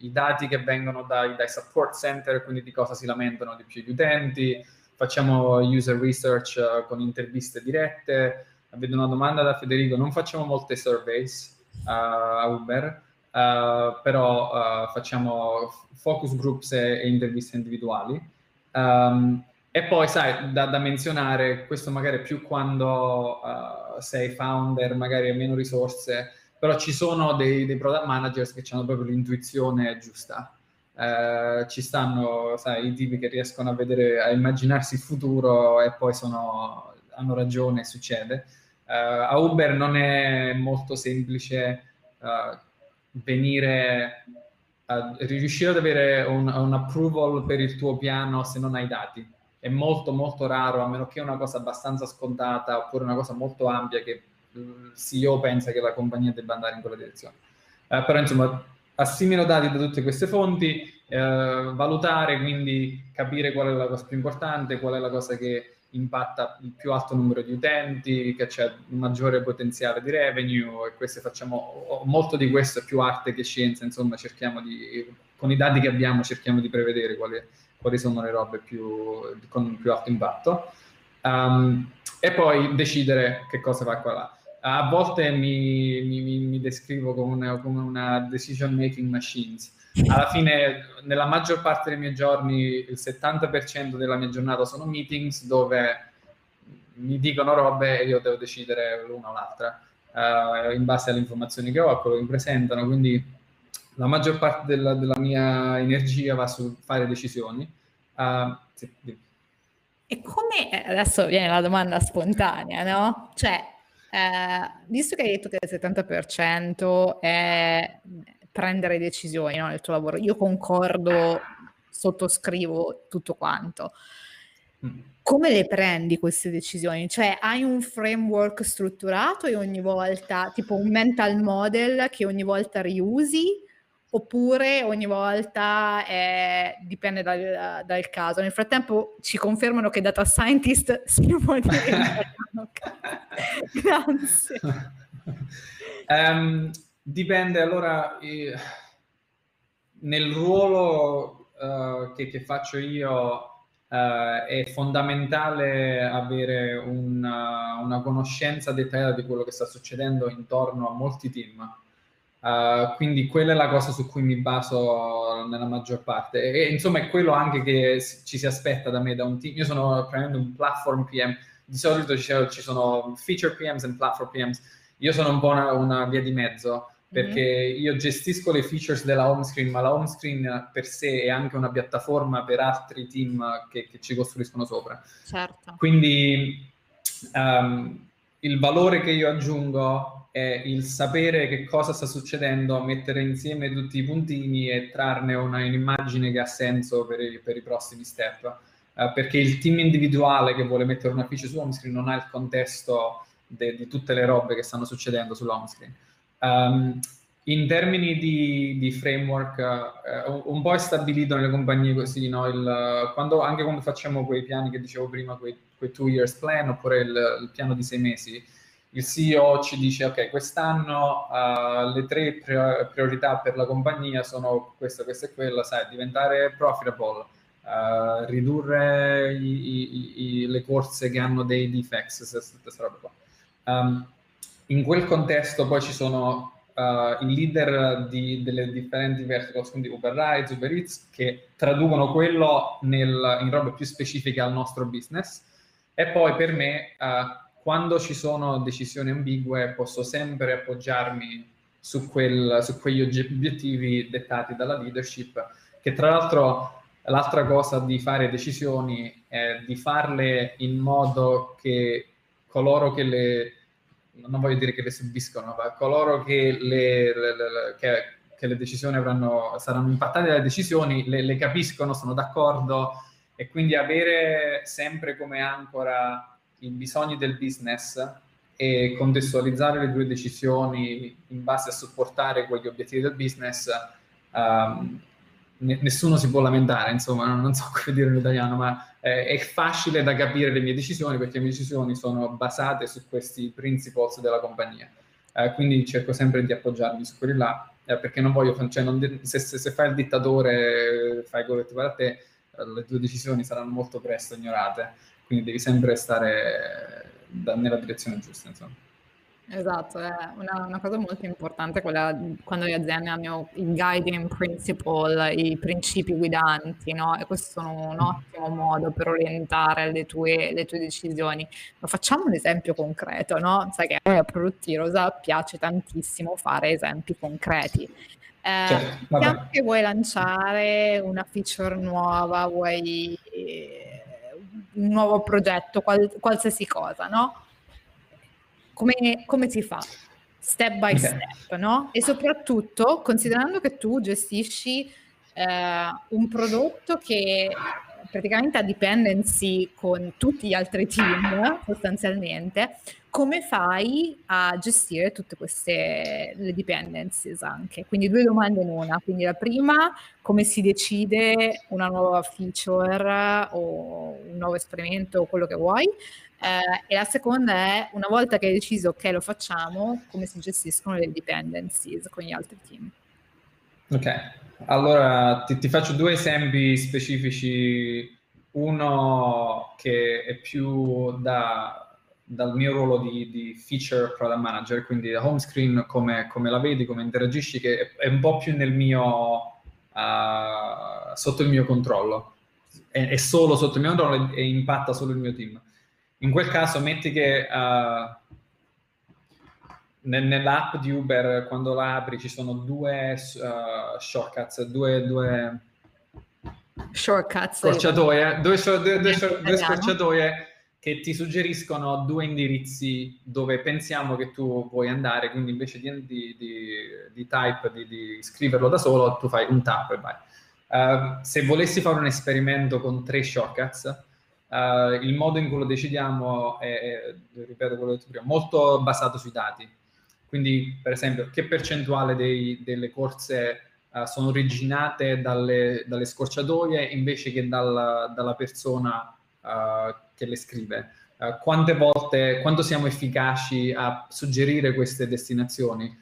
S2: dati che vengono dai, dai, support center, quindi di cosa si lamentano di più gli utenti, facciamo user research uh, con interviste dirette. Vedo una domanda da Federico, non facciamo molte surveys uh, a Uber, uh, però facciamo focus groups e, e interviste individuali. Um, e poi, sai, da, da, menzionare, questo magari più quando sei founder, magari hai meno risorse, però ci sono dei, dei product managers che hanno proprio l'intuizione giusta. Eh, ci stanno, sai, i tipi che riescono a vedere, a immaginarsi il futuro e poi sono, hanno ragione, succede. Eh, a Uber non è molto semplice uh, venire a riuscire ad avere un, un, approval per il tuo piano se non hai dati. È molto molto raro, a meno che una cosa abbastanza scontata oppure una cosa molto ampia che il CEO pensa che la compagnia debba andare in quella direzione. Eh, però insomma, assimilo dati da tutte queste fonti, eh, valutare, quindi capire qual è la cosa più importante, qual è la cosa che impatta il più alto numero di utenti, che c'è un maggiore potenziale di revenue e queste facciamo molto di questo è più arte che scienza, insomma cerchiamo di, con i dati che abbiamo cerchiamo di prevedere quali, quali sono le robe più, con più alto impatto um, e poi decidere che cosa fa qua là a volte mi, mi, mi descrivo come come una, decision making machines. Alla fine, nella maggior parte dei miei giorni, il 70% della mia giornata sono meetings dove mi dicono robe e io devo decidere l'una o l'altra uh, in base alle informazioni che ho, a quello che mi presentano. Quindi la maggior parte della, della mia energia va su fare decisioni. Uh, sì,
S1: e come adesso viene la domanda spontanea, no? Cioè, eh, visto che hai detto che il 70% è prendere decisioni no, nel tuo lavoro, io concordo, sottoscrivo tutto quanto. Mm. Come le prendi queste decisioni? Cioè hai un framework strutturato e ogni volta, tipo un mental model che ogni volta riusi? Oppure ogni volta è, dipende dal, dal, caso. Nel frattempo ci confermano che data scientist si può dire Grazie.
S2: Um, dipende, allora, eh, nel ruolo uh, che, che, faccio io uh, è fondamentale avere una, una conoscenza dettagliata di quello che sta succedendo intorno a molti team Uh, quindi quella è la cosa su cui mi baso nella maggior parte. E, insomma è quello anche che ci si aspetta da me, da un team. Io sono praticamente un platform PM. Di solito ci, ci sono feature PMs e platform PMs. Io sono un po' una, una via di mezzo perché mm-hmm. io gestisco le features della home screen, ma la home screen per sé è anche una piattaforma per altri team che, che ci costruiscono sopra.
S1: Certo.
S2: Quindi um, il valore che io aggiungo è il sapere che cosa sta succedendo, mettere insieme tutti i puntini e trarne una, un'immagine che ha senso per i, per i prossimi step. Uh, perché il team individuale che vuole mettere una feature su home screen non ha il contesto de, di tutte le robe che stanno succedendo sull'home screen. Um, in termini di, di framework, un, un, po' è stabilito nelle compagnie così, no? il, quando, anche quando facciamo quei piani che dicevo prima, quei, quei two years plan oppure il, il piano di sei mesi, il CEO ci dice ok, quest'anno uh, le tre priorità per la compagnia sono questa, questa e quella, sai, diventare profitable, uh, ridurre i, i, i, le corse che hanno dei defects, questa roba qua. Um, in quel contesto poi ci sono uh, i leader di, delle differenti verticals, quindi Uber Rides, Uber Eats, che traducono quello nel, in robe più specifiche al nostro business. E poi per me, uh, quando ci sono decisioni ambigue, posso sempre appoggiarmi su, quel, su quegli obiettivi dettati dalla leadership, che tra l'altro l'altra cosa di fare decisioni è di farle in modo che coloro che le non voglio dire che le subiscono, ma coloro che le, le, le, che, che le decisioni avranno, saranno impattate dalle decisioni le, le, capiscono, sono d'accordo e quindi avere sempre come ancora i bisogni del business e contestualizzare le due decisioni in base a supportare quegli obiettivi del business um, nessuno si può lamentare, insomma, non, so come dire in italiano, ma eh, è facile da capire le mie decisioni perché le mie decisioni sono basate su questi principles della compagnia. Eh, quindi cerco sempre di appoggiarmi su quelli là, eh, perché non voglio, cioè non, se, se, se, fai il dittatore, fai quello che ti pare a te, eh, le tue decisioni saranno molto presto ignorate, quindi devi sempre stare da, nella direzione giusta, insomma.
S1: Esatto, è una, una cosa molto importante quella quando le aziende hanno i guiding principle, i principi guidanti, no? E questo sono un ottimo modo per orientare le tue, le tue decisioni. Ma facciamo un esempio concreto, no? Sai che a Product Rosa piace tantissimo fare esempi concreti. Eh, certo, anche vuoi lanciare una feature nuova, vuoi eh, un nuovo progetto, qual, qualsiasi cosa, no? Come, come si fa? Step by okay. step, no? E soprattutto considerando che tu gestisci eh, un prodotto che praticamente ha dependency con tutti gli altri team sostanzialmente, come fai a gestire tutte queste le dependencies anche? Quindi due domande in una. Quindi la prima, come si decide una nuova feature o un nuovo esperimento o quello che vuoi? Eh, e la seconda è, una volta che hai deciso che lo facciamo, come si gestiscono le dependencies con gli altri team.
S2: Ok, allora ti, ti faccio due esempi specifici. Uno che è più da, dal mio ruolo di, di, feature product manager, quindi da home screen, come, come, la vedi, come interagisci, che è, un po' più nel mio, uh, sotto il mio controllo. È, è, solo sotto il mio controllo e, e impatta solo il mio team. In quel caso metti che uh, nel, nell'app di Uber quando la apri ci sono due uh, shortcuts, due, due
S1: shortcuts,
S2: scorciatoie, due, due, due, due scorciatoie che ti suggeriscono due indirizzi dove pensiamo che tu vuoi andare, quindi invece di, di, di, di type, di, scriverlo da solo, tu fai un tap e vai. Uh, se volessi fare un esperimento con tre shortcuts, Uh, il modo in cui lo decidiamo è, è ripeto quello che ho detto prima, molto basato sui dati. Quindi, per esempio, che percentuale dei, delle corse uh, sono originate dalle, dalle, scorciatoie invece che dal, dalla persona uh, che le scrive? quante volte, quanto siamo efficaci a suggerire queste destinazioni?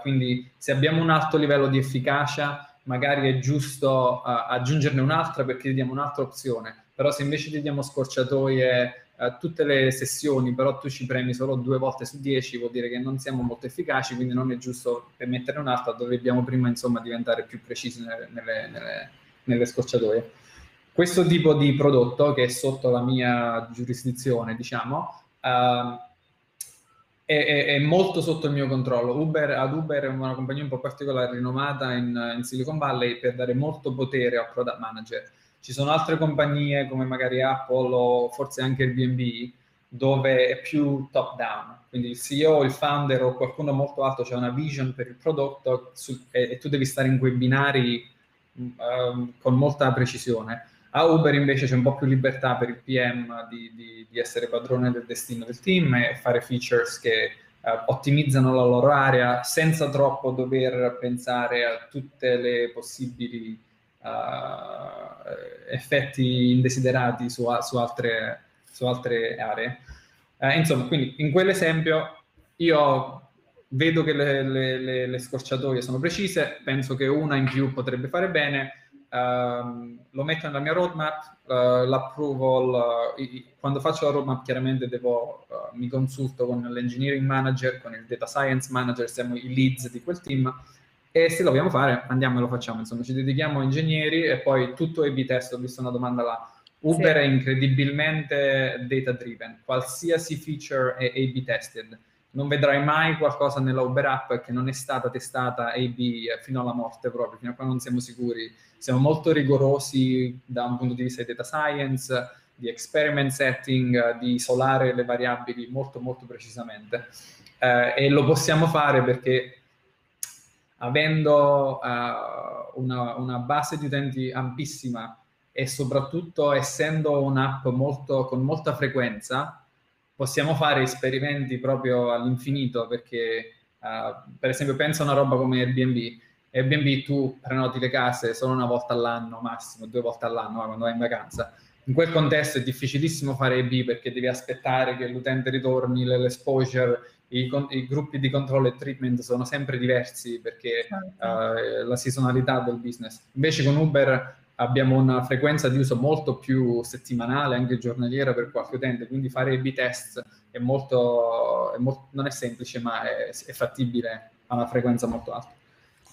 S2: quindi, se abbiamo un alto livello di efficacia, magari è giusto aggiungerne un'altra perché diamo un'altra opzione però se invece ti diamo scorciatoie a tutte le sessioni, però tu ci premi solo due volte su dieci, vuol dire che non siamo molto efficaci, quindi non è giusto per mettere un'altra, dobbiamo prima insomma diventare più precisi nelle, nelle, nelle, nelle scorciatoie. Questo tipo di prodotto, che è sotto la mia giurisdizione, diciamo, è, è, è, molto sotto il mio controllo. Uber, ad Uber è una compagnia un po' particolare, rinomata in, in Silicon Valley per dare molto potere al product manager ci sono altre compagnie come magari Apple o forse anche Airbnb dove è più top down, quindi il CEO, il founder o qualcuno molto alto c'è una vision per il prodotto su, e, e, tu devi stare in quei binari um, con molta precisione. A Uber invece c'è un po' più libertà per il PM di, di, di essere padrone del destino del team e fare features che uh, ottimizzano la loro area senza troppo dover pensare a tutte le possibili uh, effetti indesiderati su, su, altre, su altre aree. Uh, insomma, quindi in quell'esempio io vedo che le, le, le, le, scorciatoie sono precise, penso che una in più potrebbe fare bene, uh, lo metto nella mia roadmap, uh, l'approval, uh, quando faccio la roadmap chiaramente devo, mi consulto con l'engineering manager, con il data science manager, siamo i leads di quel team e se lo vogliamo fare andiamo e lo facciamo, insomma ci dedichiamo a ingegneri e poi tutto A-B test, ho visto una domanda là. Uber sì. è incredibilmente data driven, qualsiasi feature è A-B tested non vedrai mai qualcosa nella Uber app che non è stata testata A-B fino alla morte proprio, fino a quando non siamo sicuri. Siamo molto rigorosi da un punto di vista di data science, di experiment setting, di isolare le variabili molto molto precisamente. Eh, e lo possiamo fare perché avendo uh, una, una, base di utenti ampissima e soprattutto essendo un'app molto, con molta frequenza, possiamo fare esperimenti proprio all'infinito perché, uh, per esempio, pensa a una roba come Airbnb. Airbnb tu prenoti le case solo una volta all'anno, massimo due volte all'anno quando vai in vacanza. In quel contesto è difficilissimo fare AB perché devi aspettare che l'utente ritorni, l'exposure, i, i, gruppi di controllo e treatment sono sempre diversi perché uh, la seasonalità del business. Invece con Uber abbiamo una frequenza di uso molto più settimanale, anche giornaliera per qualche utente, quindi fare i B-test è molto, è molto, non è semplice, ma è, è, fattibile a una frequenza molto alta.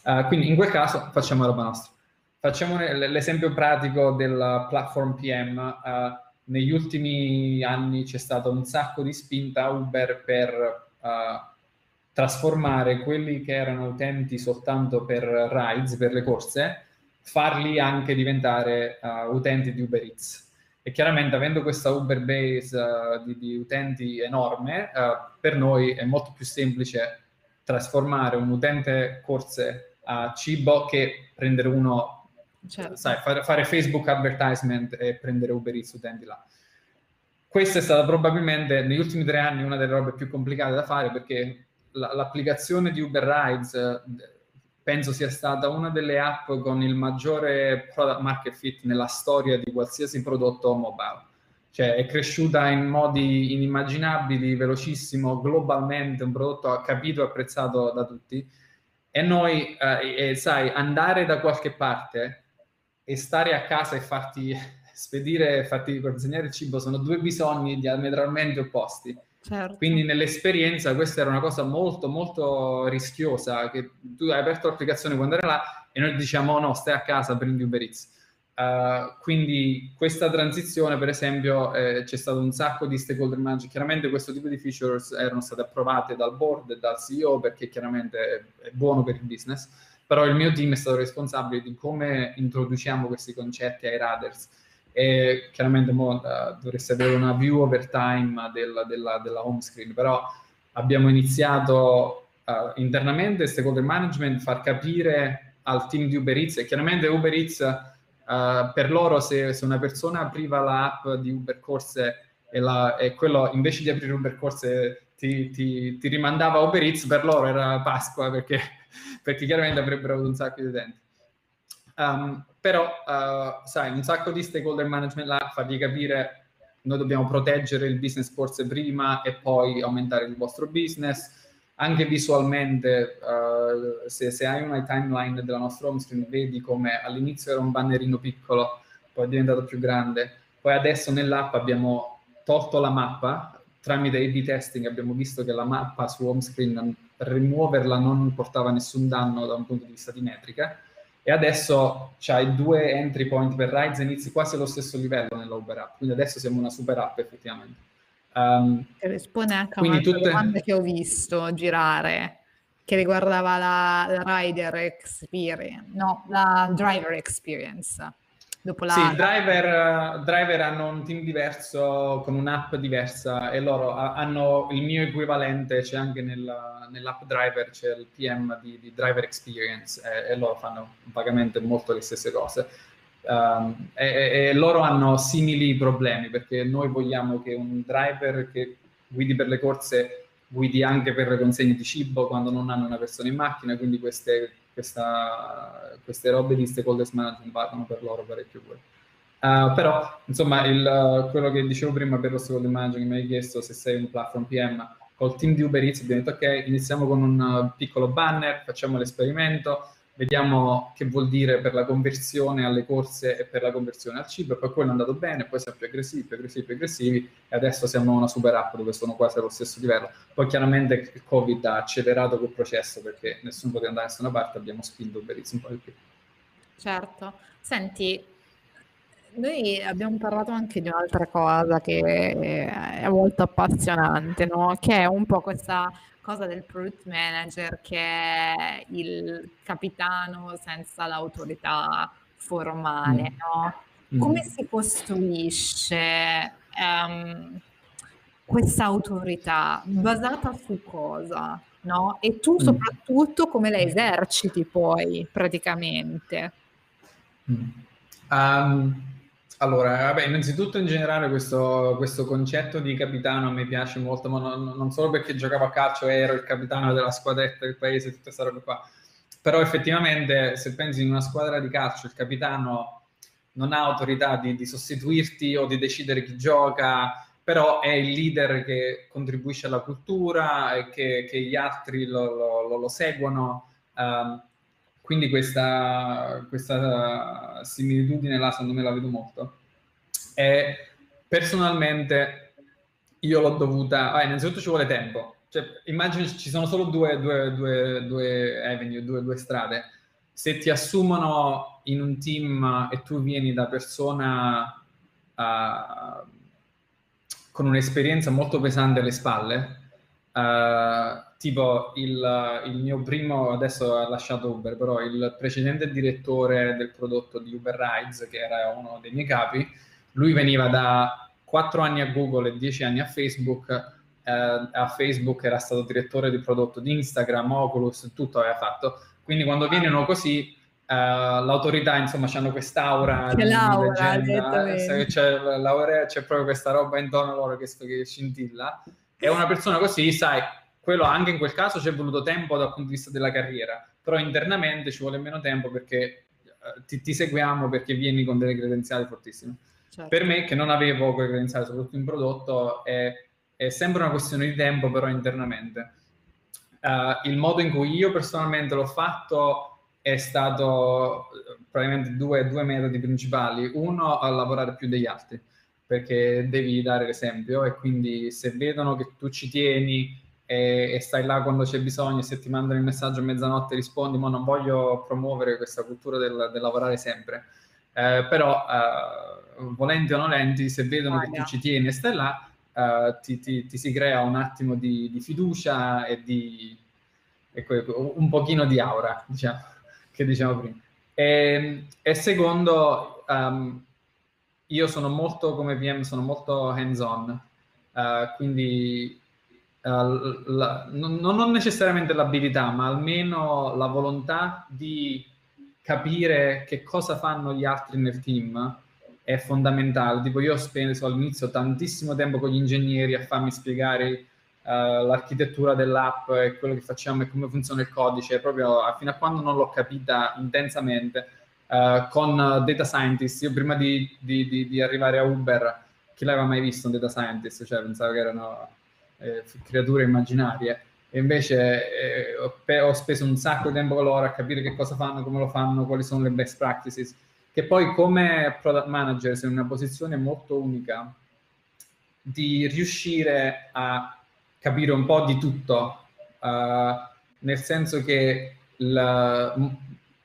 S2: Uh, quindi in quel caso facciamo roba nostra. Facciamo l'esempio pratico del platform PM. Uh, eh, negli ultimi anni c'è stato un sacco di spinta Uber per uh, trasformare quelli che erano utenti soltanto per rides, per le corse, farli anche diventare uh, utenti di Uber Eats. E chiaramente avendo questa Uber base uh, di, di, utenti enorme, uh, per noi è molto più semplice trasformare un utente corse a cibo che prendere uno, certo. sai, fare, fare, Facebook advertisement e prendere Uber Eats utenti là. Questa è stata probabilmente negli ultimi tre anni una delle robe più complicate da fare perché la, l'applicazione di Uber Rides penso sia stata una delle app con il maggiore product market fit nella storia di qualsiasi prodotto mobile. Cioè è cresciuta in modi inimmaginabili, velocissimo, globalmente, un prodotto capito e apprezzato da tutti. E noi, eh, e, sai, andare da qualche parte e stare a casa e farti spedire e farti consegnare il cibo sono due bisogni diametralmente opposti Certo. Quindi nell'esperienza questa era una cosa molto molto rischiosa, che tu hai aperto l'applicazione puoi andare là e noi diciamo oh, no, stai a casa, prendi Uber Eats. Uh, quindi questa transizione, per esempio, eh, c'è stato un sacco di stakeholder management. Chiaramente questo tipo di features erano state approvate dal board e dal CEO perché chiaramente è, è buono per il business, però il mio team è stato responsabile di come introduciamo questi concetti ai radars e chiaramente mo, uh, dovreste avere una view over time del, della, della, home screen, però abbiamo iniziato uh, internamente stakeholder management, far capire al team di Uber Eats e chiaramente Uber Eats uh, per loro se, se, una persona apriva l'app di Uber Corse e, la, e quello invece di aprire Uber Corse ti, ti, ti, rimandava Uber Eats, per loro era Pasqua perché, perché chiaramente avrebbero avuto un sacco di utenti. Um, però, uh, sai, un sacco di stakeholder management là, fargli capire noi dobbiamo proteggere il business forse prima e poi aumentare il vostro business. Anche visualmente, uh, se, se, hai una timeline della nostra home screen, vedi come all'inizio era un bannerino piccolo, poi è diventato più grande. Poi adesso nell'app abbiamo tolto la mappa, tramite A-B testing abbiamo visto che la mappa su home screen, rimuoverla non portava nessun danno da un punto di vista di metrica e adesso c'hai due entry point per Rides e inizi quasi allo stesso livello nell'Uber app, quindi adesso siamo una super app effettivamente.
S1: Um, risponde anche a una tutte... domanda che ho visto girare che riguardava la, la rider experience, no, la driver experience.
S2: Dopo la... Sì, driver, driver hanno un team diverso, con un'app diversa e loro hanno il mio equivalente, c'è anche nella, nell'app driver, c'è il PM di, di driver experience e, e, loro fanno vagamente molto le stesse cose. Um, e, e, loro hanno simili problemi perché noi vogliamo che un driver che guidi per le corse guidi anche per le consegne di cibo quando non hanno una persona in macchina, quindi queste questa, queste robe di stakeholders management parlano per loro parecchio pure. Uh, però, insomma, il, quello che dicevo prima per lo stakeholder management mi hai chiesto se sei un platform PM, col team di Uber Eats abbiamo detto ok, iniziamo con un piccolo banner, facciamo l'esperimento, vediamo che vuol dire per la conversione alle corse e per la conversione al cibo, poi quello è andato bene, poi siamo più aggressivi, più aggressivi, più aggressivi, e adesso siamo una super app dove sono quasi allo stesso livello. Poi chiaramente il Covid ha accelerato quel processo perché nessuno poteva andare da nessuna parte, abbiamo spinto Uber Eats un po' di più.
S1: Certo. Senti, noi abbiamo parlato anche di un'altra cosa che è molto appassionante, no? Che è un po' questa cosa del product manager che è il capitano senza l'autorità formale, mm. no? Mm. Come si costruisce um, questa autorità basata su cosa? No? E tu mm. soprattutto come la eserciti poi praticamente?
S2: Um, allora, vabbè, innanzitutto in generale questo, questo, concetto di capitano mi piace molto, ma non, non, solo perché giocavo a calcio e ero il capitano della squadretta del paese, tutte queste robe qua, però effettivamente se pensi in una squadra di calcio il capitano non ha autorità di, di sostituirti o di decidere chi gioca, però è il leader che contribuisce alla cultura che, che gli altri lo, lo, lo seguono. Um, quindi questa, questa similitudine là secondo me la vedo molto. E personalmente io l'ho dovuta... Ah, innanzitutto ci vuole tempo. Cioè, immagini ci sono solo due, due, due, due avenue, due, due strade. Se ti assumono in un team e tu vieni da persona uh, con un'esperienza molto pesante alle spalle, uh, tipo il, il, mio primo, adesso ha lasciato Uber, però il precedente direttore del prodotto di Uber Rides, che era uno dei miei capi, lui veniva da 4 anni a Google e 10 anni a Facebook. Eh, a Facebook era stato direttore di prodotto di Instagram, Oculus, tutto aveva fatto. Quindi quando viene così, Uh, l'autorità, insomma, hanno quest'aura
S1: c'è
S2: di
S1: l'aura,
S2: leggenda, c'è, l'aura, c'è proprio questa roba intorno a loro che, che scintilla. E una persona così, sai, quello anche in quel caso ci è voluto tempo dal punto di vista della carriera, però internamente ci vuole meno tempo perché eh, ti, ti, seguiamo perché vieni con delle credenziali fortissime. Certo. Per me, che non avevo quelle credenziali, soprattutto in prodotto, è, è sempre una questione di tempo, però internamente. Uh, il modo in cui io personalmente l'ho fatto è stato eh, probabilmente due, due metodi principali. Uno, a lavorare più degli altri, perché devi dare l'esempio e quindi se vedono che tu ci tieni, e, e, stai là quando c'è bisogno, se ti mandano il messaggio a mezzanotte rispondi, ma non voglio promuovere questa cultura del, del lavorare sempre. Eh, però, eh, volenti o nolenti, se vedono ah, che tu ci tieni e stai là, eh, ti, ti, ti, si crea un attimo di, di fiducia e di ecco, un pochino di aura, diciamo, che diciamo prima. E, e secondo, um, io sono molto come PM, sono molto hands-on, uh, quindi uh, la, non, non necessariamente l'abilità, ma almeno la volontà di capire che cosa fanno gli altri nel team è fondamentale. Tipo, io ho speso all'inizio tantissimo tempo con gli ingegneri a farmi spiegare uh, l'architettura dell'app e quello che facciamo e come funziona il codice, proprio fino a quando non l'ho capita intensamente. Uh, con data scientist, io prima di, di, di, di, arrivare a Uber, chi l'aveva mai visto un data scientist? Cioè, pensavo che erano eh, creature immaginarie. E invece eh, ho, pe- ho, speso un sacco di tempo con loro a capire che cosa fanno, come lo fanno, quali sono le best practices. Che poi come product manager sei in una posizione molto unica di riuscire a capire un po' di tutto, uh, nel senso che la,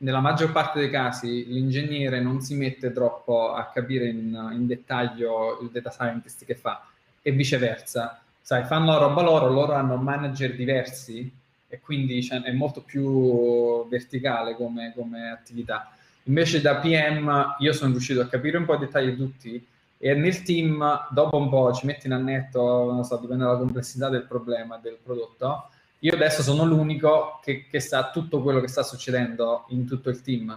S2: nella maggior parte dei casi l'ingegnere non si mette troppo a capire in, in dettaglio il data scientist che fa e viceversa sai, fanno la roba loro, loro hanno manager diversi e quindi cioè, è molto più verticale come, come, attività. Invece da PM io sono riuscito a capire un po' i dettagli tutti e nel team dopo un po' ci metti in annetto, non so, dipende dalla complessità del problema, del prodotto. Io adesso sono l'unico che, che sa tutto quello che sta succedendo in tutto il team.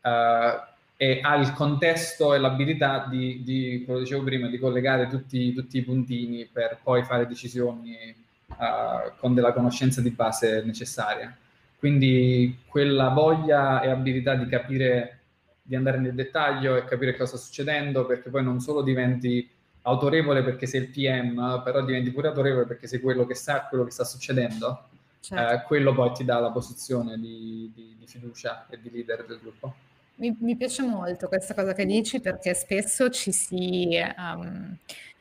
S2: Uh, e ha il contesto e l'abilità di, di come dicevo prima, di collegare tutti, tutti, i puntini per poi fare decisioni uh, con della conoscenza di base necessaria. Quindi quella voglia e abilità di capire, di andare nel dettaglio e capire cosa sta succedendo, perché poi non solo diventi autorevole perché sei il PM, però diventi pure autorevole perché sei quello che sa quello che sta succedendo, certo. eh, quello poi ti dà la posizione di, di, di fiducia e di leader del gruppo.
S1: Mi, mi, piace molto questa cosa che dici perché spesso ci si... Um,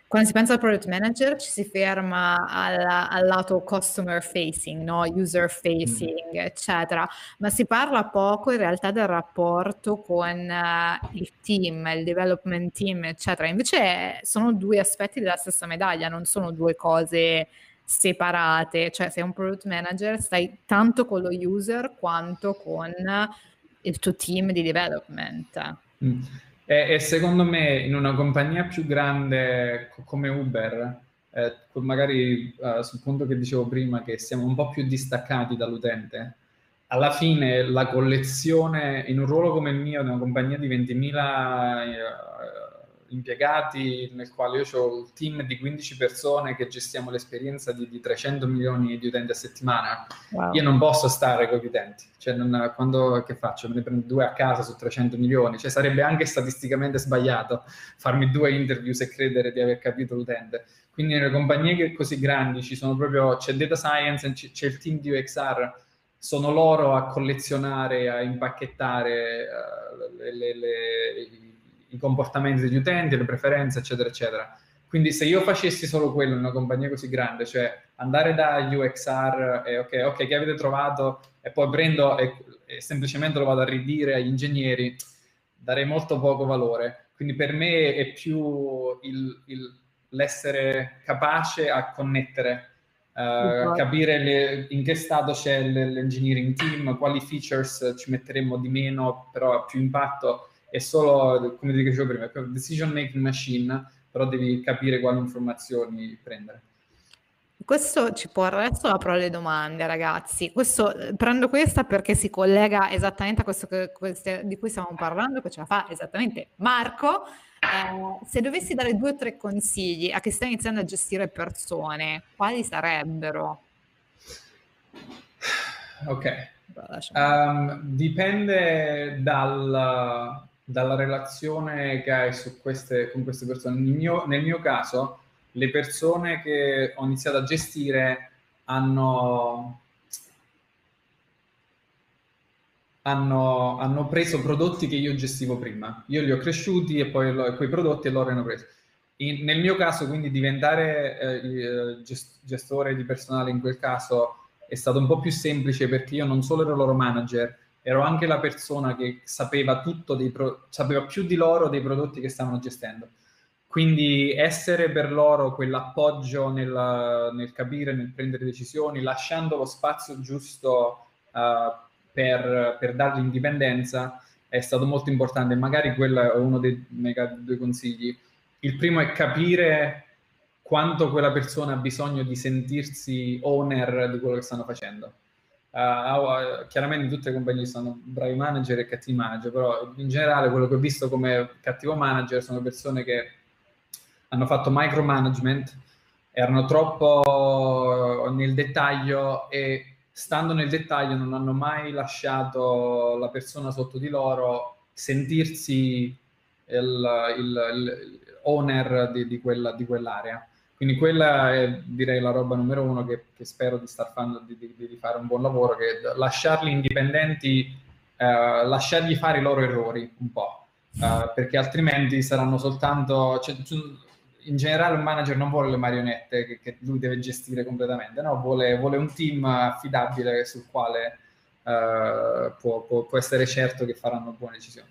S1: quando si pensa al product manager ci si ferma al, al lato customer facing, no? user facing, mm. eccetera, ma si parla poco in realtà del rapporto con uh, il team, il development team, eccetera. Invece sono due aspetti della stessa medaglia, non sono due cose separate, cioè sei un product manager stai tanto con lo user quanto con il tuo team di development.
S2: Mm. E, e, secondo me in una compagnia più grande come Uber, eh, magari uh, sul punto che dicevo prima, che siamo un po' più distaccati dall'utente, alla fine la collezione in un ruolo come il mio, di una compagnia di 20.000 impiegati, nel quale io ho il team di 15 persone che gestiamo l'esperienza di, di 300 milioni di utenti a settimana. Wow. Io non posso stare con gli utenti, cioè non, quando che faccio? Me ne prendo due a casa su 300 milioni, cioè sarebbe anche statisticamente sbagliato farmi due interview e credere di aver capito l'utente. Quindi nelle compagnie così grandi ci sono proprio, c'è data science, c'è il team di UXR, sono loro a collezionare, a impacchettare uh, le, le, le, i comportamenti degli utenti, le preferenze, eccetera, eccetera. Quindi se io facessi solo quello in una compagnia così grande, cioè andare da UXR e ok, ok, che avete trovato e poi prendo e, e semplicemente lo vado a ridire agli ingegneri, darei molto poco valore. Quindi per me è più il, il, l'essere capace a connettere, uh, capire le, in che stato c'è l'engineering team, quali features ci metteremo di meno, però ha più impatto è solo, come dicevo prima, decision making machine, però devi capire quali informazioni prendere.
S1: Questo ci porta adesso apro le domande, ragazzi. Questo, prendo questa perché si collega esattamente a questo che, queste, di cui stiamo parlando, che ce la fa esattamente Marco. Eh, se dovessi dare due o tre consigli a chi sta iniziando a gestire persone, quali sarebbero?
S2: Ok. Um, dipende dal, dalla relazione che hai queste, con queste persone. Nel mio, nel mio, caso, le persone che ho iniziato a gestire hanno, hanno, hanno preso prodotti che io gestivo prima. Io li ho cresciuti e poi lo, quei prodotti loro hanno preso. In, nel mio caso, quindi, diventare eh, gestore di personale in quel caso è stato un po' più semplice perché io non solo ero loro manager, ero anche la persona che sapeva tutto, pro- sapeva più di loro dei prodotti che stavano gestendo. Quindi essere per loro quell'appoggio nel, nel capire, nel prendere decisioni, lasciando lo spazio giusto uh, per, per dargli indipendenza, è stato molto importante. Magari quello è uno dei miei due consigli. Il primo è capire quanto quella persona ha bisogno di sentirsi owner di quello che stanno facendo Uh, chiaramente tutte le compagnie sono bravi manager e cattivi manager, però in generale quello che ho visto come cattivo manager sono persone che hanno fatto micromanagement, erano troppo nel dettaglio e stando nel dettaglio non hanno mai lasciato la persona sotto di loro sentirsi il, il, il owner di, di, quella, di quell'area. Quindi quella è direi la roba numero uno che, che spero di star fanno, di, di, di, fare un buon lavoro, che lasciarli indipendenti, eh, lasciargli fare i loro errori un po', eh, perché altrimenti saranno soltanto... Cioè, in generale un manager non vuole le marionette che, che lui deve gestire completamente, no? vuole, vuole un team affidabile sul quale eh, può, può, può essere certo che faranno buone decisioni.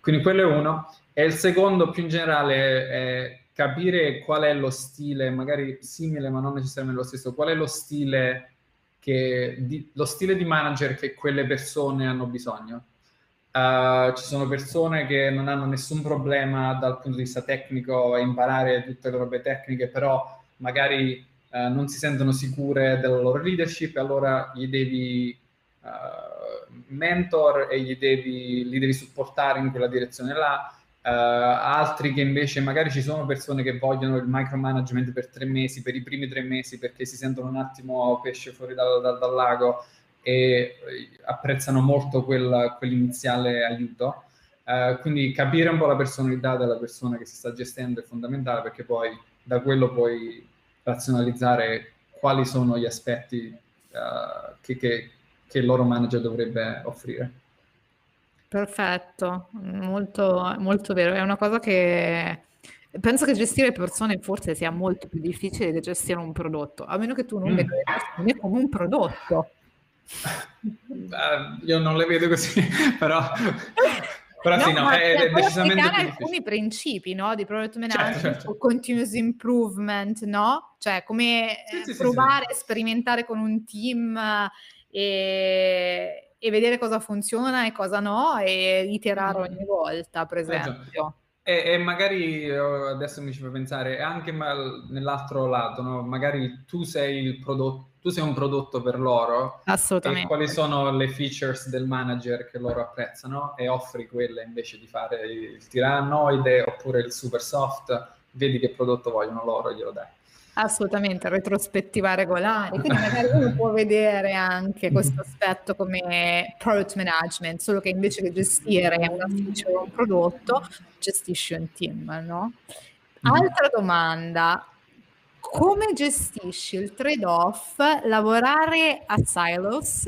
S2: Quindi quello è uno. E il secondo, più in generale, è capire qual è lo stile, magari simile ma non necessariamente lo stesso, qual è lo stile, che, di, lo stile di manager che quelle persone hanno bisogno. Uh, ci sono persone che non hanno nessun problema dal punto di vista tecnico a imparare tutte le robe tecniche, però magari uh, non si sentono sicure della loro leadership, allora gli devi uh, mentor e gli devi, li devi supportare in quella direzione là Uh, altri che invece magari ci sono persone che vogliono il micromanagement per tre mesi, per i primi tre mesi, perché si sentono un attimo pesce fuori dal, dal, dal lago e apprezzano molto quel, quell'iniziale aiuto. Uh, quindi capire un po' la personalità della persona che si sta gestendo è fondamentale perché poi da quello puoi razionalizzare quali sono gli aspetti uh, che, che, che, il loro manager dovrebbe offrire.
S1: Perfetto, molto, molto vero. È una cosa che penso che gestire persone forse sia molto più difficile che gestire un prodotto, a meno che tu non mm. veda le persone come un prodotto.
S2: Uh, io non le vedo così, però però
S1: no,
S2: sì, no, è, è decisamente più
S1: alcuni principi, no, di product certo, management certo, certo. continuous improvement, no? Cioè come sì, eh, sì, provare, sì, sperimentare con un team e, e, vedere cosa funziona e cosa no e iterare mm. ogni volta, per esempio.
S2: E, e, magari adesso mi ci fa pensare anche nell'altro lato, no? magari tu sei il prodotto tu sei un prodotto per loro
S1: Assolutamente.
S2: quali sono le features del manager che loro apprezzano e offri quelle invece di fare il tiranoide oppure il super soft, vedi che prodotto vogliono loro e glielo dai.
S1: Assolutamente, retrospettiva regolare, quindi magari uno può vedere anche questo aspetto come product management, solo che invece che gestire una feature o un prodotto, gestisci un team, no? Altra domanda, come gestisci il trade-off lavorare a silos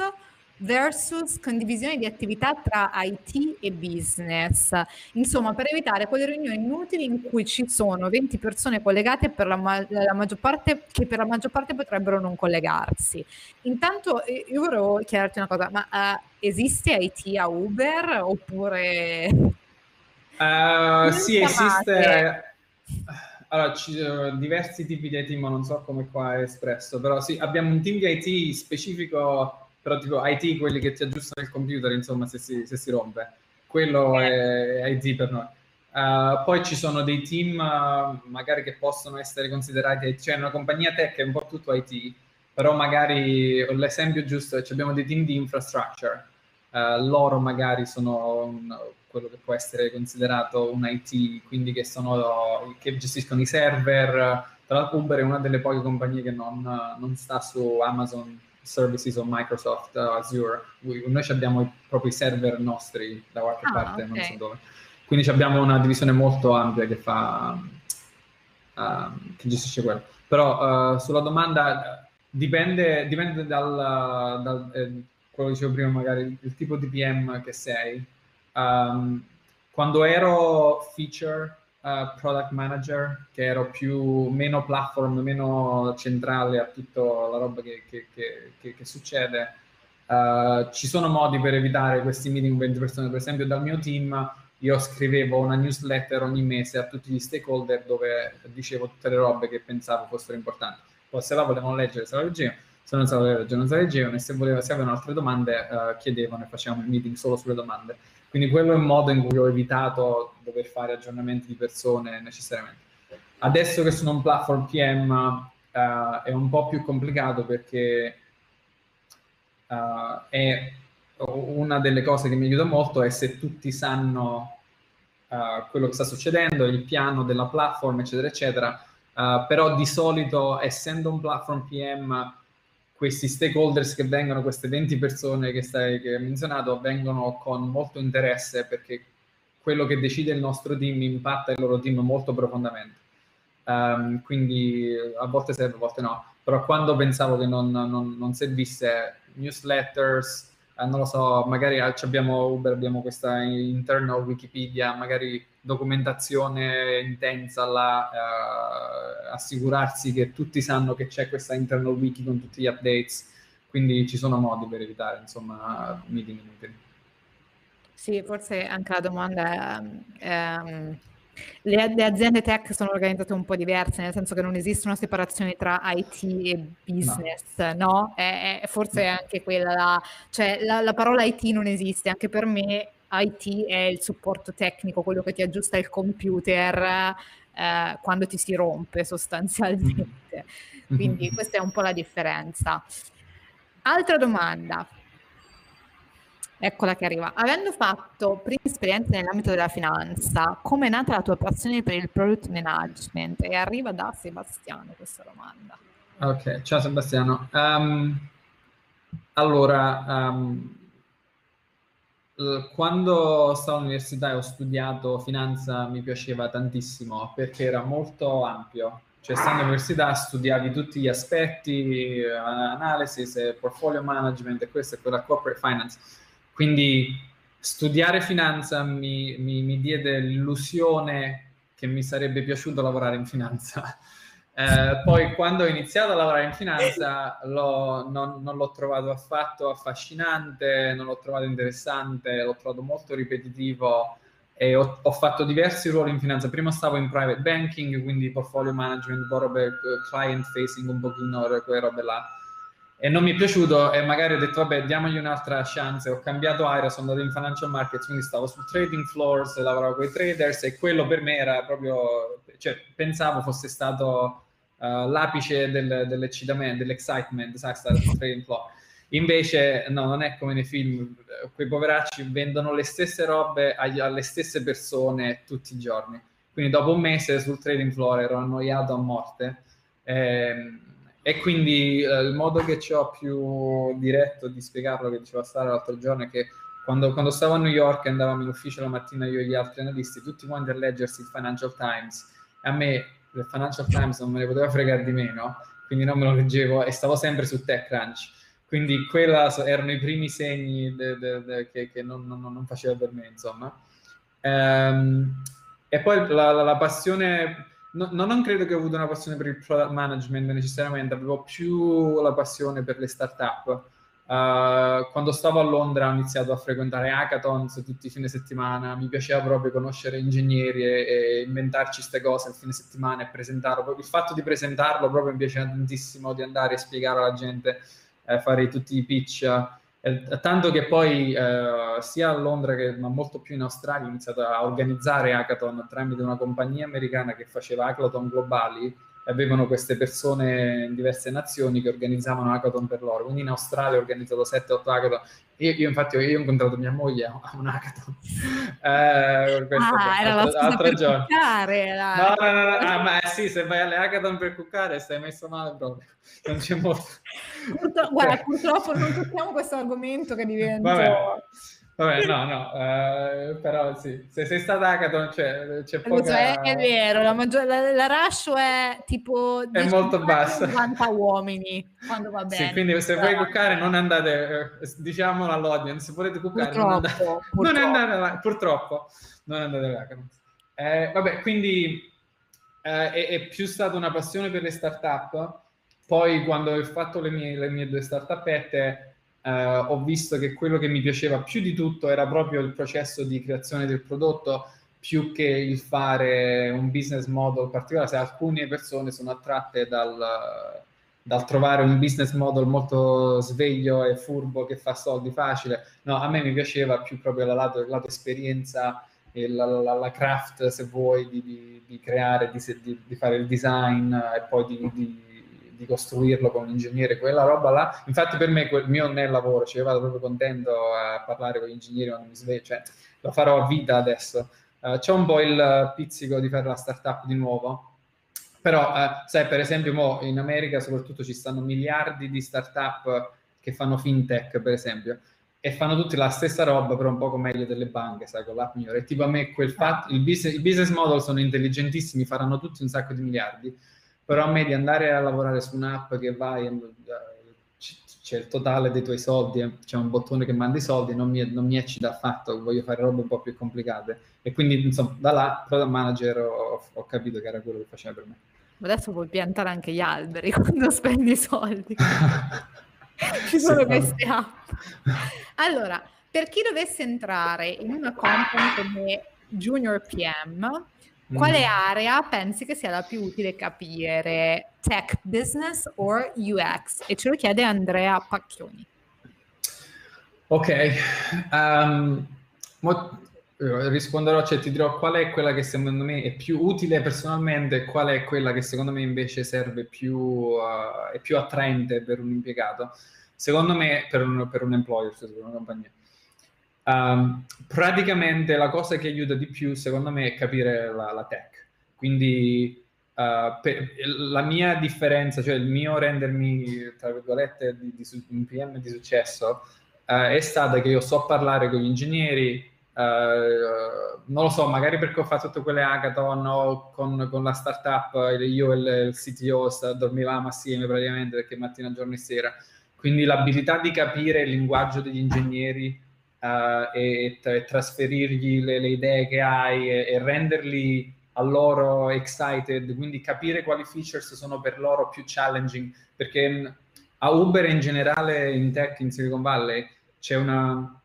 S1: versus condivisione di attività tra IT e business. Insomma, per evitare quelle riunioni inutili in cui ci sono 20 persone collegate per la, ma- la maggior parte che per la maggior parte potrebbero non collegarsi. Intanto io volevo chiederti una cosa, ma uh, esiste IT a Uber oppure
S2: uh, sì, esiste allora, ci sono diversi tipi di IT, ma non so come qua è espresso, però sì, abbiamo un team di IT specifico, però tipo IT, quelli che ti aggiustano il computer, insomma, se si, se si rompe. Quello è IT per noi. Uh, poi ci sono dei team uh, magari che possono essere considerati cioè una compagnia tech è un po' tutto IT, però magari l'esempio giusto è che abbiamo dei team di infrastructure, uh, loro magari sono un, quello che può essere considerato un IT, quindi che, sono, che gestiscono i server. Tra l'altro Uber è una delle poche compagnie che non, non sta su Amazon Services o Microsoft uh, Azure. Noi abbiamo i, proprio i server nostri da qualche ah, parte, okay. non so dove. Quindi abbiamo una divisione molto ampia che fa uh, che gestisce quello. Però uh, sulla domanda dipende, dipende dal, dal eh, quello che dicevo prima, magari il tipo di PM che sei Um, quando ero feature uh, product manager, che ero più meno platform, meno centrale a tutta la roba che, che, che, che succede, uh, ci sono modi per evitare questi meeting con 20 persone. Per esempio, dal mio team io scrivevo una newsletter ogni mese a tutti gli stakeholder dove dicevo tutte le robe che pensavo fossero importanti. Poi se la volevano leggere, se la leggevano se non sapevano leggere non se la leggevano e se, voleva, se avevano altre domande uh, chiedevano e facevamo il meeting solo sulle domande. Quindi quello è un modo in cui ho evitato dover fare aggiornamenti di persone necessariamente. Adesso che sono un platform PM uh, eh, è un po' più complicato perché uh, è una delle cose che mi aiuta molto è se tutti sanno uh, quello che sta succedendo, il piano della platform, eccetera, eccetera. però di solito, essendo un platform PM, questi stakeholders che vengono, queste 20 persone che, stai, che hai menzionato, vengono con molto interesse perché quello che decide il nostro team impatta il loro team molto profondamente. Um, quindi a volte serve, a volte no. Però quando pensavo che non, non, non servisse newsletters, eh, non lo so, magari abbiamo Uber, abbiamo questa internal Wikipedia, magari documentazione intensa là, eh, assicurarsi che tutti sanno che c'è questa internal wiki con tutti gli updates, quindi ci sono modi per evitare, insomma, meeting inutili.
S1: Sì, forse anche la domanda è... Ehm, le, le, aziende tech sono organizzate un po' diverse, nel senso che non esiste una separazione tra IT e business, no? no? È, è forse no. anche quella, la, cioè la, la parola IT non esiste, anche per me IT è il supporto tecnico, quello che ti aggiusta il computer eh, quando ti si rompe sostanzialmente. Mm-hmm. Quindi questa è un po' la differenza. Altra domanda. Eccola che arriva. Avendo fatto prime esperienze nell'ambito della finanza, come è nata la tua passione per il product management? E arriva da Sebastiano questa domanda.
S2: Ok, ciao Sebastiano. Um, allora, um, quando stavo all'università e ho studiato finanza mi piaceva tantissimo perché era molto ampio. Cioè, stando all'università studiavi tutti gli aspetti, analysis, portfolio management e questo e quella corporate finance. Quindi studiare finanza mi, mi, mi diede l'illusione che mi sarebbe piaciuto lavorare in finanza. Eh, poi quando ho iniziato a lavorare in finanza l'ho, non, non, l'ho trovato affatto affascinante, non l'ho trovato interessante, l'ho trovato molto ripetitivo e ho, ho, fatto diversi ruoli in finanza. Prima stavo in private banking, quindi portfolio management, robe client facing un pochino, quelle robe là. E non mi è piaciuto e magari ho detto vabbè diamogli un'altra chance. Ho cambiato area, sono andato in financial markets, quindi stavo sul trading floors, lavoravo con i traders e quello per me era proprio, cioè pensavo fosse stato uh, l'apice del, dell'eccitamento, dell'excitement, sai, stare sul trading floor. Invece, no, non è come nei film, quei poveracci vendono le stesse robe agli, alle stesse persone tutti i giorni. Quindi dopo un mese sul trading floor ero annoiato a morte. Eh, e quindi eh, il modo che ho più diretto di spiegarlo, che diceva Sara l'altro giorno, è che quando, quando, stavo a New York e andavamo in ufficio la mattina io e gli altri analisti, tutti quanti a leggersi il Financial Times, e a me il Financial Times non me ne poteva fregare di meno, quindi non me lo leggevo e stavo sempre su TechCrunch. Quindi quella erano i primi segni de, de, de, che, che non, non, non, faceva per me, insomma. Ehm, e poi la, la, la passione, no, non credo che ho avuto una passione per il product management necessariamente, avevo più la passione per le start-up Uh, quando stavo a Londra ho iniziato a frequentare hackathons tutti i fine settimana, mi piaceva proprio conoscere ingegneri e, e inventarci queste cose il fine settimana e presentarlo. Il fatto di presentarlo proprio mi piaceva tantissimo, di andare a spiegare alla gente, eh, fare tutti i pitch. Eh, tanto che poi eh, sia a Londra che ma molto più in Australia ho iniziato a organizzare hackathon tramite una compagnia americana che faceva hackathon globali avevano queste persone in diverse nazioni che organizzavano hackathon per loro. Quindi in Australia ho organizzato 7-8 hackathon. Io, io, infatti io ho incontrato mia moglie a un hackathon.
S1: Eh, ah, era la per giorno. cuccare.
S2: La... No, no, no, no. Ah, ma sì, se vai alle hackathon per cuccare stai messo male proprio. Non c'è molto.
S1: Purtro- guarda, purtroppo non tocchiamo questo argomento che diventa... Vabbè.
S2: Vabbè, no, no, uh, però sì, se sei stata hackathon cioè, c'è poca...
S1: Cioè, è vero, la, maggior... la, la ratio è tipo...
S2: È molto bassa.
S1: 50 uomini, quando va bene.
S2: Sì, quindi se vuoi cuccare non andate, eh, diciamolo all'audience, se volete cuccare purtroppo, non, andate, purtroppo. non andate purtroppo, non andate là. Eh, vabbè, quindi eh, è, è, più stata una passione per le start-up, poi quando ho fatto le mie, le mie due start-upette eh, ho visto che quello che mi piaceva più di tutto era proprio il processo di creazione del prodotto più che il fare un business model particolare. Se alcune persone sono attratte dal, dal trovare un business model molto sveglio e furbo che fa soldi facile, no, a me mi piaceva più proprio la lato, la lato esperienza e la, la, la, craft, se vuoi, di, di, di creare, di, di, fare il design e poi di di costruirlo con un ingegnere, quella roba là. Infatti per me quel mio non è lavoro, cioè vado proprio contento a parlare con gli ingegneri quando mi sveglio, cioè lo farò a vita adesso. Uh, c'è un po' il pizzico di fare la startup di nuovo, però uh, sai per esempio in America soprattutto ci stanno miliardi di startup che fanno fintech per esempio e fanno tutti la stessa roba però un poco meglio delle banche sai con l'app migliore tipo a me quel fatto il business, i business model sono intelligentissimi faranno tutti un sacco di miliardi però a me di andare a lavorare su un'app che vai, eh, c'è il totale dei tuoi soldi, c'è un bottone che manda i soldi, non mi, non mi eccita affatto, voglio fare robe un po' più complicate. E quindi, insomma, da là, product manager, ho, ho capito che era quello che faceva per me.
S1: Adesso puoi piantare anche gli alberi quando spendi i soldi. Ci sono sì, queste app. Allora, per chi dovesse entrare in una company come Junior PM, quale mm. area pensi che sia la più utile capire? Tech business o UX? E ce lo chiede Andrea Pacchioni.
S2: Ok, um, mo, eh, risponderò, cioè ti dirò qual è quella che secondo me è più utile personalmente e qual è quella che secondo me invece serve più, uh, è più attraente per un impiegato. Secondo me per un, per un employer, cioè per una compagnia. Um, praticamente la cosa che aiuta di più, secondo me, è capire la, la tech. Quindi uh, per, la mia differenza, cioè il mio rendermi, tra virgolette, di, di, un PM di successo, è stata che io so parlare con gli ingegneri, Uh, non lo so, magari perché ho fatto tutte quelle hackathon o con, con la startup, io e il, il CTO dormivamo assieme praticamente perché mattina, giorno e sera. Quindi l'abilità di capire il linguaggio degli ingegneri uh, e, e, trasferirgli le, le, idee che hai e, e, renderli a loro excited, quindi capire quali features sono per loro più challenging, perché a Uber in generale in tech in Silicon Valley c'è una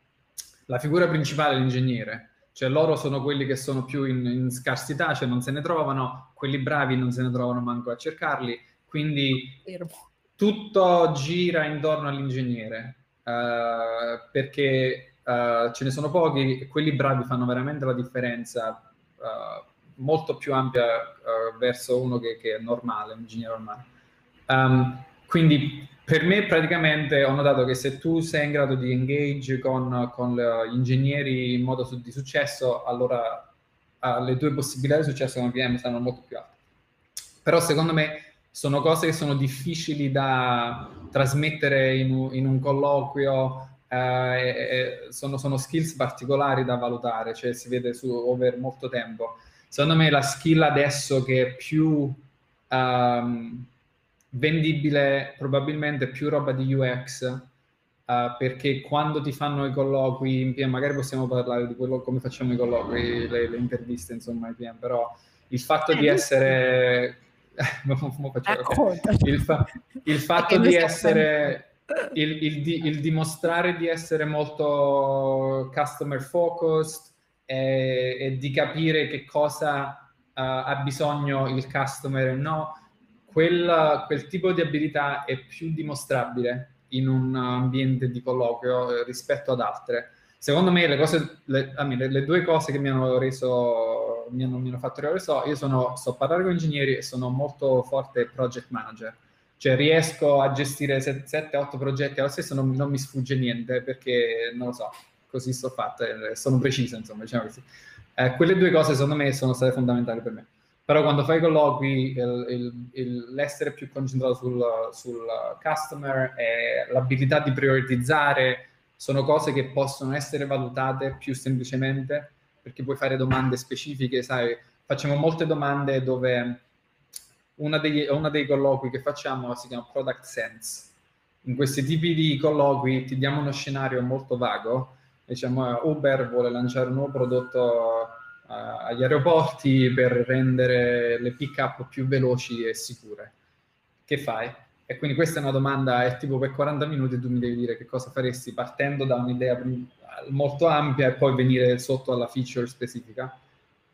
S2: la figura principale è l'ingegnere, cioè loro sono quelli che sono più in, in, scarsità, cioè non se ne trovano, quelli bravi non se ne trovano manco a cercarli, quindi tutto gira intorno all'ingegnere, uh, perché uh, ce ne sono pochi quelli bravi fanno veramente la differenza uh, molto più ampia verso uno che, che, è normale, un ingegnere normale. Um, quindi per me praticamente ho notato che se tu sei in grado di engage con, con gli ingegneri in modo su, di successo, allora uh, le tue possibilità di successo come PM saranno molto più alte. Però secondo me sono cose che sono difficili da trasmettere in in un colloquio, eh, sono, sono, skills particolari da valutare, cioè si vede su over molto tempo. Secondo me la skill adesso che è più... Um, vendibile probabilmente più roba di UX, uh, eh, perché quando ti fanno i colloqui in PM, magari possiamo parlare di quello come facciamo i colloqui, le, le interviste, insomma, in PM, però il fatto eh, di essere... il, fa- il, fatto di essere... Il, il, di, il, dimostrare di essere molto customer focused e, e di capire che cosa uh, ha bisogno il customer e no, quel, quel tipo di abilità è più dimostrabile in un ambiente di colloquio eh, rispetto ad altre. Secondo me le, cose, le, le, le due cose che mi hanno reso, mi hanno, mi hanno fatto arrivare so, io sono, so parlare con ingegneri e sono molto forte project manager. Cioè riesco a gestire 7-8 progetti allo stesso, non, non, mi sfugge niente perché, non lo so, così sto fatta, sono preciso, insomma, diciamo così. Eh, quelle due cose secondo me sono state fondamentali per me però quando fai colloqui il, il, il, l'essere più concentrato sul, sul, customer e l'abilità di prioritizzare sono cose che possono essere valutate più semplicemente perché puoi fare domande specifiche, sai, facciamo molte domande dove una dei colloqui che facciamo si chiama product sense. In questi tipi di colloqui ti diamo uno scenario molto vago, diciamo Uber vuole lanciare un nuovo prodotto agli aeroporti per rendere le pick-up più veloci e sicure. Che fai? E quindi questa è una domanda, è tipo per 40 minuti tu mi devi dire che cosa faresti partendo da un'idea molto ampia e poi venire sotto alla feature specifica.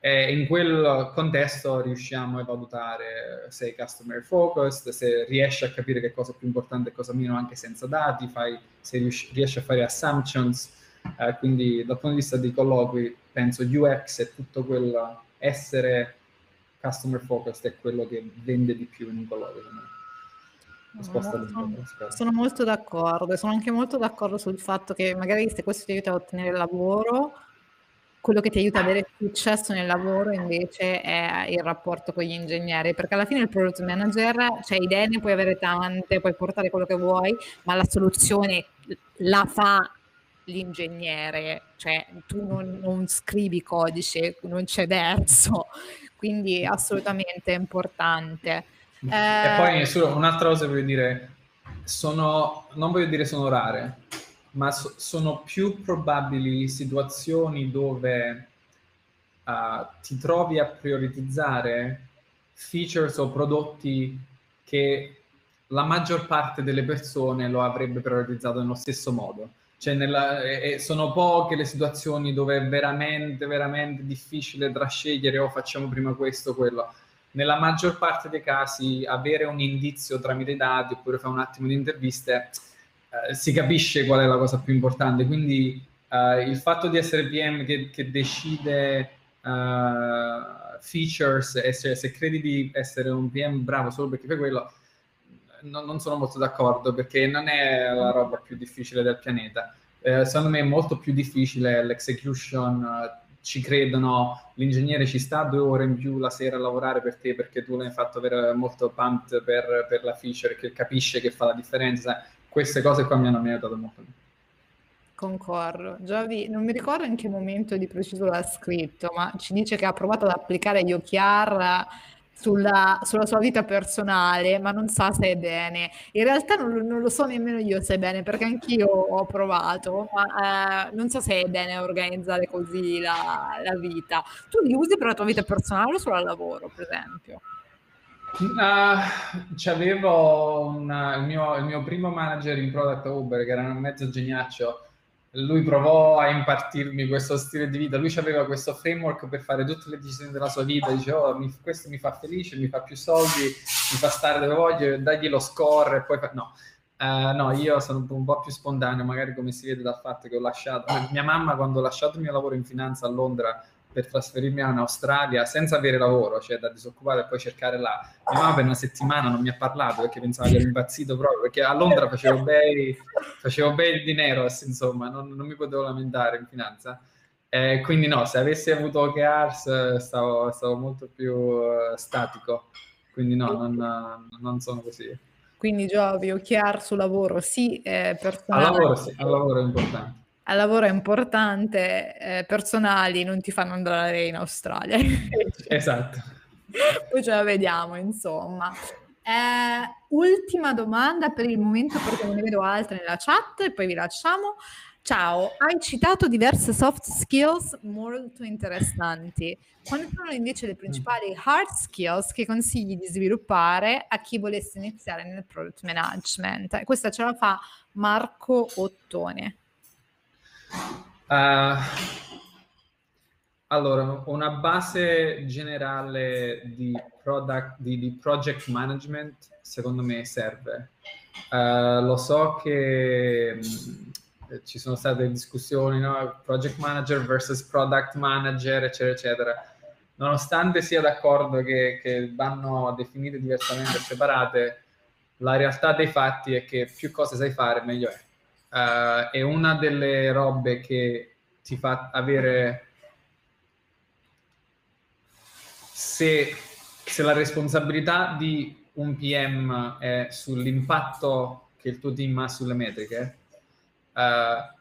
S2: E in quel contesto riusciamo a valutare se sei customer focused, se riesci a capire che cosa è più importante e cosa meno anche senza dati, fai, se riesci a fare assumptions, eh, quindi dal punto di vista dei colloqui penso UX e tutto quel essere customer focused è quello che vende di più in un colloquio.
S1: Sono, sono molto d'accordo e sono anche molto d'accordo sul fatto che magari se questo ti aiuta a ottenere lavoro, quello che ti aiuta ad avere successo nel lavoro invece è il rapporto con gli ingegneri, perché alla fine il product manager, cioè idee ne puoi avere tante, puoi portare quello che vuoi, ma la soluzione la fa l'ingegnere, cioè tu non, non scrivi codice, non c'è verso, quindi assolutamente è importante.
S2: Eh, e poi solo un'altra cosa voglio dire, sono, non voglio dire sono rare, ma so, sono più probabili situazioni dove uh, ti trovi a prioritizzare features o prodotti che la maggior parte delle persone lo avrebbe priorizzato nello stesso modo. Cioè nella, e sono poche le situazioni dove è veramente, veramente difficile tra scegliere o oh, facciamo prima questo o quello. Nella maggior parte dei casi avere un indizio tramite i dati oppure fare un attimo di interviste eh, si capisce qual è la cosa più importante. Quindi eh, il fatto di essere PM che, che decide uh, features e se, se, credi di essere un PM bravo solo perché fai quello no, non sono molto d'accordo perché non è la roba più difficile del pianeta. Eh, secondo me è molto più difficile l'execution, uh, ci credono, l'ingegnere ci sta due ore in più la sera a lavorare per te perché tu l'hai fatto avere molto pumped per, per la feature, che capisce che fa la differenza. Queste cose qua mi hanno aiutato molto.
S1: Concordo. Giovi, non mi ricordo in che momento di preciso l'ha scritto, ma ci dice che ha provato ad applicare gli OKR sulla, sulla sua vita personale, ma non sa se è bene. In realtà non, non lo so nemmeno io se è bene, perché anch'io ho provato, ma eh, non so se è bene organizzare così la, la vita. Tu li usi per la tua vita personale o solo al lavoro, per esempio?
S2: Uh, c'avevo una, il, mio, il, mio, primo manager in product Uber che era un mezzo geniaccio. Lui provò a impartirmi questo stile di vita, lui aveva questo framework per fare tutte le decisioni della sua vita, diceva oh, mi, questo mi fa felice, mi fa più soldi, mi fa stare dove voglio, dagli lo score e poi fa... no. Uh, no, io sono un po' più spontaneo, magari come si vede dal fatto che ho lasciato, mia mamma quando ho lasciato il mio lavoro in finanza a Londra per trasferirmi in Australia senza avere lavoro, cioè da disoccupato e poi cercare là. Mia mamma per una settimana non mi ha parlato perché pensava che ero impazzito proprio, perché a Londra facevo bei, facevo bei dinero, insomma, non, non, mi potevo lamentare in finanza. Eh, quindi no, se avessi avuto OKRs stavo, stavo molto più uh, statico, quindi no, non, non sono così.
S1: Quindi Giovi, OKR sul lavoro, sì, eh, personale.
S2: Al lavoro sì, al lavoro è importante
S1: al lavoro è importante, eh, personali non ti fanno andare in Australia.
S2: esatto.
S1: Poi ce la vediamo, insomma. Eh, ultima domanda per il momento perché non ne vedo altre nella chat e poi vi lasciamo. Ciao, hai citato diverse soft skills molto interessanti. Quali sono invece le principali hard skills che consigli di sviluppare a chi volesse iniziare nel product management? Questa ce la fa Marco Ottone.
S2: Uh, allora, una base generale di, product, di, di project management secondo me serve. Uh, lo so che mh, mm, ci sono state discussioni, no? project manager versus product manager, eccetera, eccetera. Nonostante sia d'accordo che, che vanno definite diversamente e separate, la realtà dei fatti è che più cose sai fare, meglio è uh, è una delle robe che ti fa avere se, se la responsabilità di un PM è sull'impatto che il tuo team ha sulle metriche, uh,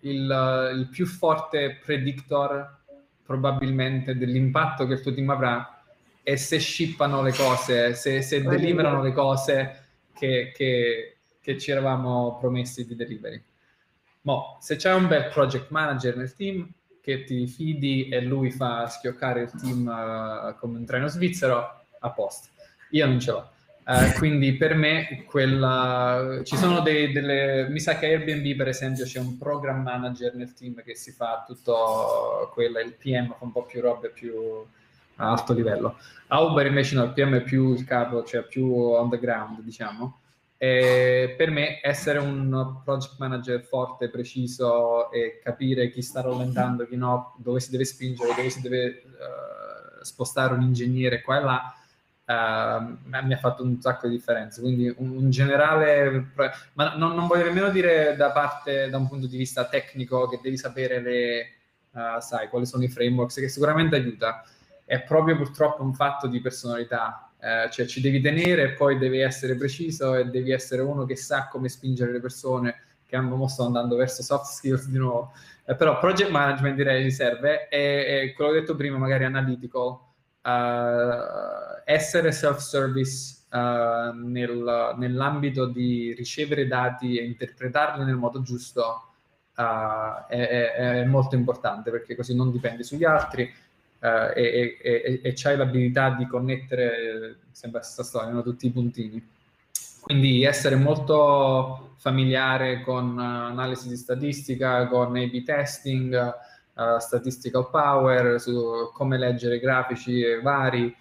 S2: il, il, più forte predictor probabilmente dell'impatto che il tuo team avrà è se shippano le cose, se, se deliverano le cose che, che, che ci eravamo promessi di delivery. Mo, se c'è un bel project manager nel team che ti fidi e lui fa schioccare il team uh, come un treno svizzero, a posto. Io non ce l'ho. Uh, quindi per me quella, ci sono dei, delle mi sa che Airbnb per esempio c'è un program manager nel team che si fa tutto quello il PM fa un po' più robe più a alto livello a Uber invece no il PM è più il capo cioè più on the ground diciamo e per me essere un project manager forte, preciso e capire chi sta rallentando, chi no, dove si deve spingere, dove si deve uh, spostare un ingegnere qua e là, uh, mi ha fatto un sacco di differenze. Quindi un, un generale, ma non, non, voglio nemmeno dire da parte, da un punto di vista tecnico, che devi sapere le, uh, sai, quali sono i frameworks, che sicuramente aiuta. È proprio purtroppo un fatto di personalità eh, cioè ci devi tenere poi devi essere preciso e devi essere uno che sa come spingere le persone che hanno, sto andando verso soft skills di nuovo. Eh, però project management direi serve e, e quello che ho detto prima, magari analytical, uh, essere self-service uh, nel, nell'ambito di ricevere dati e interpretarli nel modo giusto uh, è, è, è molto importante perché così non dipendi sugli altri uh, e, e, e, c'hai l'abilità di connettere, sembra questa storia, no? tutti i puntini. Quindi essere molto familiare con uh, analisi di statistica, con A-B testing, uh, statistical power, su come leggere grafici vari,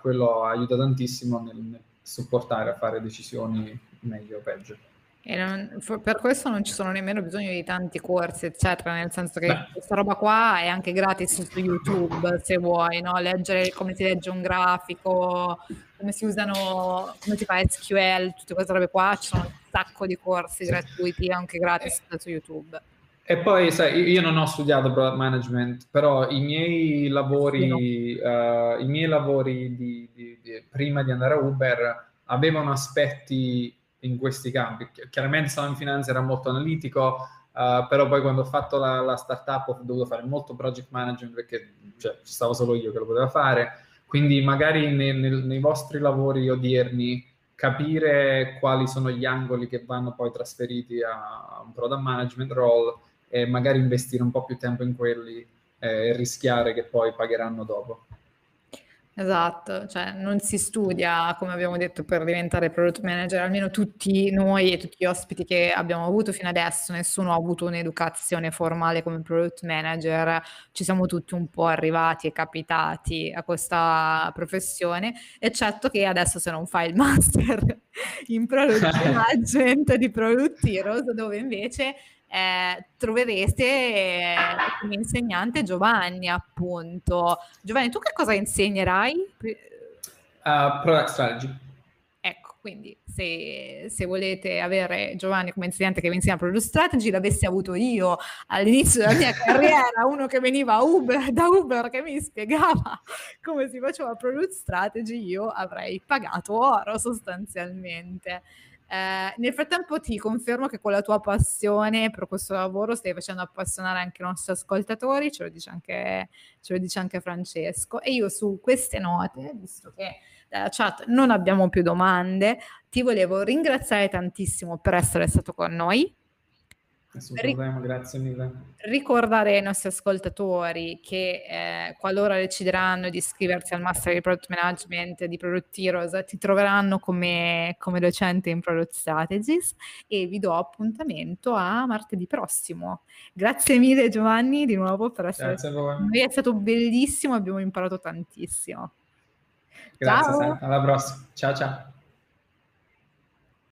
S2: quello aiuta tantissimo nel, nel supportare a fare decisioni meglio o peggio.
S1: Non, per questo non ci sono nemmeno bisogno di tanti corsi, eccetera, nel senso che Beh. questa roba qua è anche gratis su YouTube, se vuoi, no? Leggere come si legge un grafico, come si usano, come si fa SQL, tutte queste robe qua, ci sono un sacco di corsi gratuiti anche gratis su YouTube.
S2: E poi, sai, io non ho studiato product management, però i miei lavori, no. uh, i miei lavori di, di, di, prima di andare a Uber avevano aspetti in questi campi. Chiaramente stavo in finanza, era molto analitico, Uh, però poi quando ho fatto la, la, startup ho dovuto fare molto project management perché cioè, ci stavo solo io che lo poteva fare, quindi magari nei, nei, nei vostri lavori odierni capire quali sono gli angoli che vanno poi trasferiti a un product management role e magari investire un po' più tempo in quelli eh, e rischiare che poi pagheranno dopo.
S1: Esatto, cioè non si studia, come abbiamo detto, per diventare product manager, almeno tutti noi e tutti gli ospiti che abbiamo avuto fino adesso, nessuno ha avuto un'educazione formale come product manager, ci siamo tutti un po' arrivati e capitati a questa professione, eccetto che adesso se non fai il master in product management di Product Heroes, dove invece eh, troverete eh, come insegnante Giovanni, appunto. Giovanni, tu che cosa insegnerai?
S2: Uh, product strategy.
S1: Ecco, quindi se, se, volete avere Giovanni come insegnante che vi insegna product strategy, l'avessi avuto io all'inizio della mia carriera, uno che veniva Uber, da Uber che mi spiegava come si faceva product strategy, io avrei pagato oro sostanzialmente. Eh, nel frattempo ti confermo che con la tua passione per questo lavoro stai facendo appassionare anche i nostri ascoltatori, ce lo dice anche, ce lo dice anche Francesco. E io su queste note, visto che dalla chat non abbiamo più domande, ti volevo ringraziare tantissimo per essere stato con noi.
S2: Nessun problema, grazie mille.
S1: Ricordare ai nostri ascoltatori che eh, qualora decideranno di iscriversi al Master di Product Management di Product Heroes ti troveranno come, come docente in Product Strategies e vi do appuntamento a martedì prossimo. Grazie mille Giovanni di nuovo per essere
S2: Grazie a voi.
S1: È stato bellissimo, abbiamo imparato tantissimo.
S2: Grazie, ciao. alla prossima. Ciao ciao.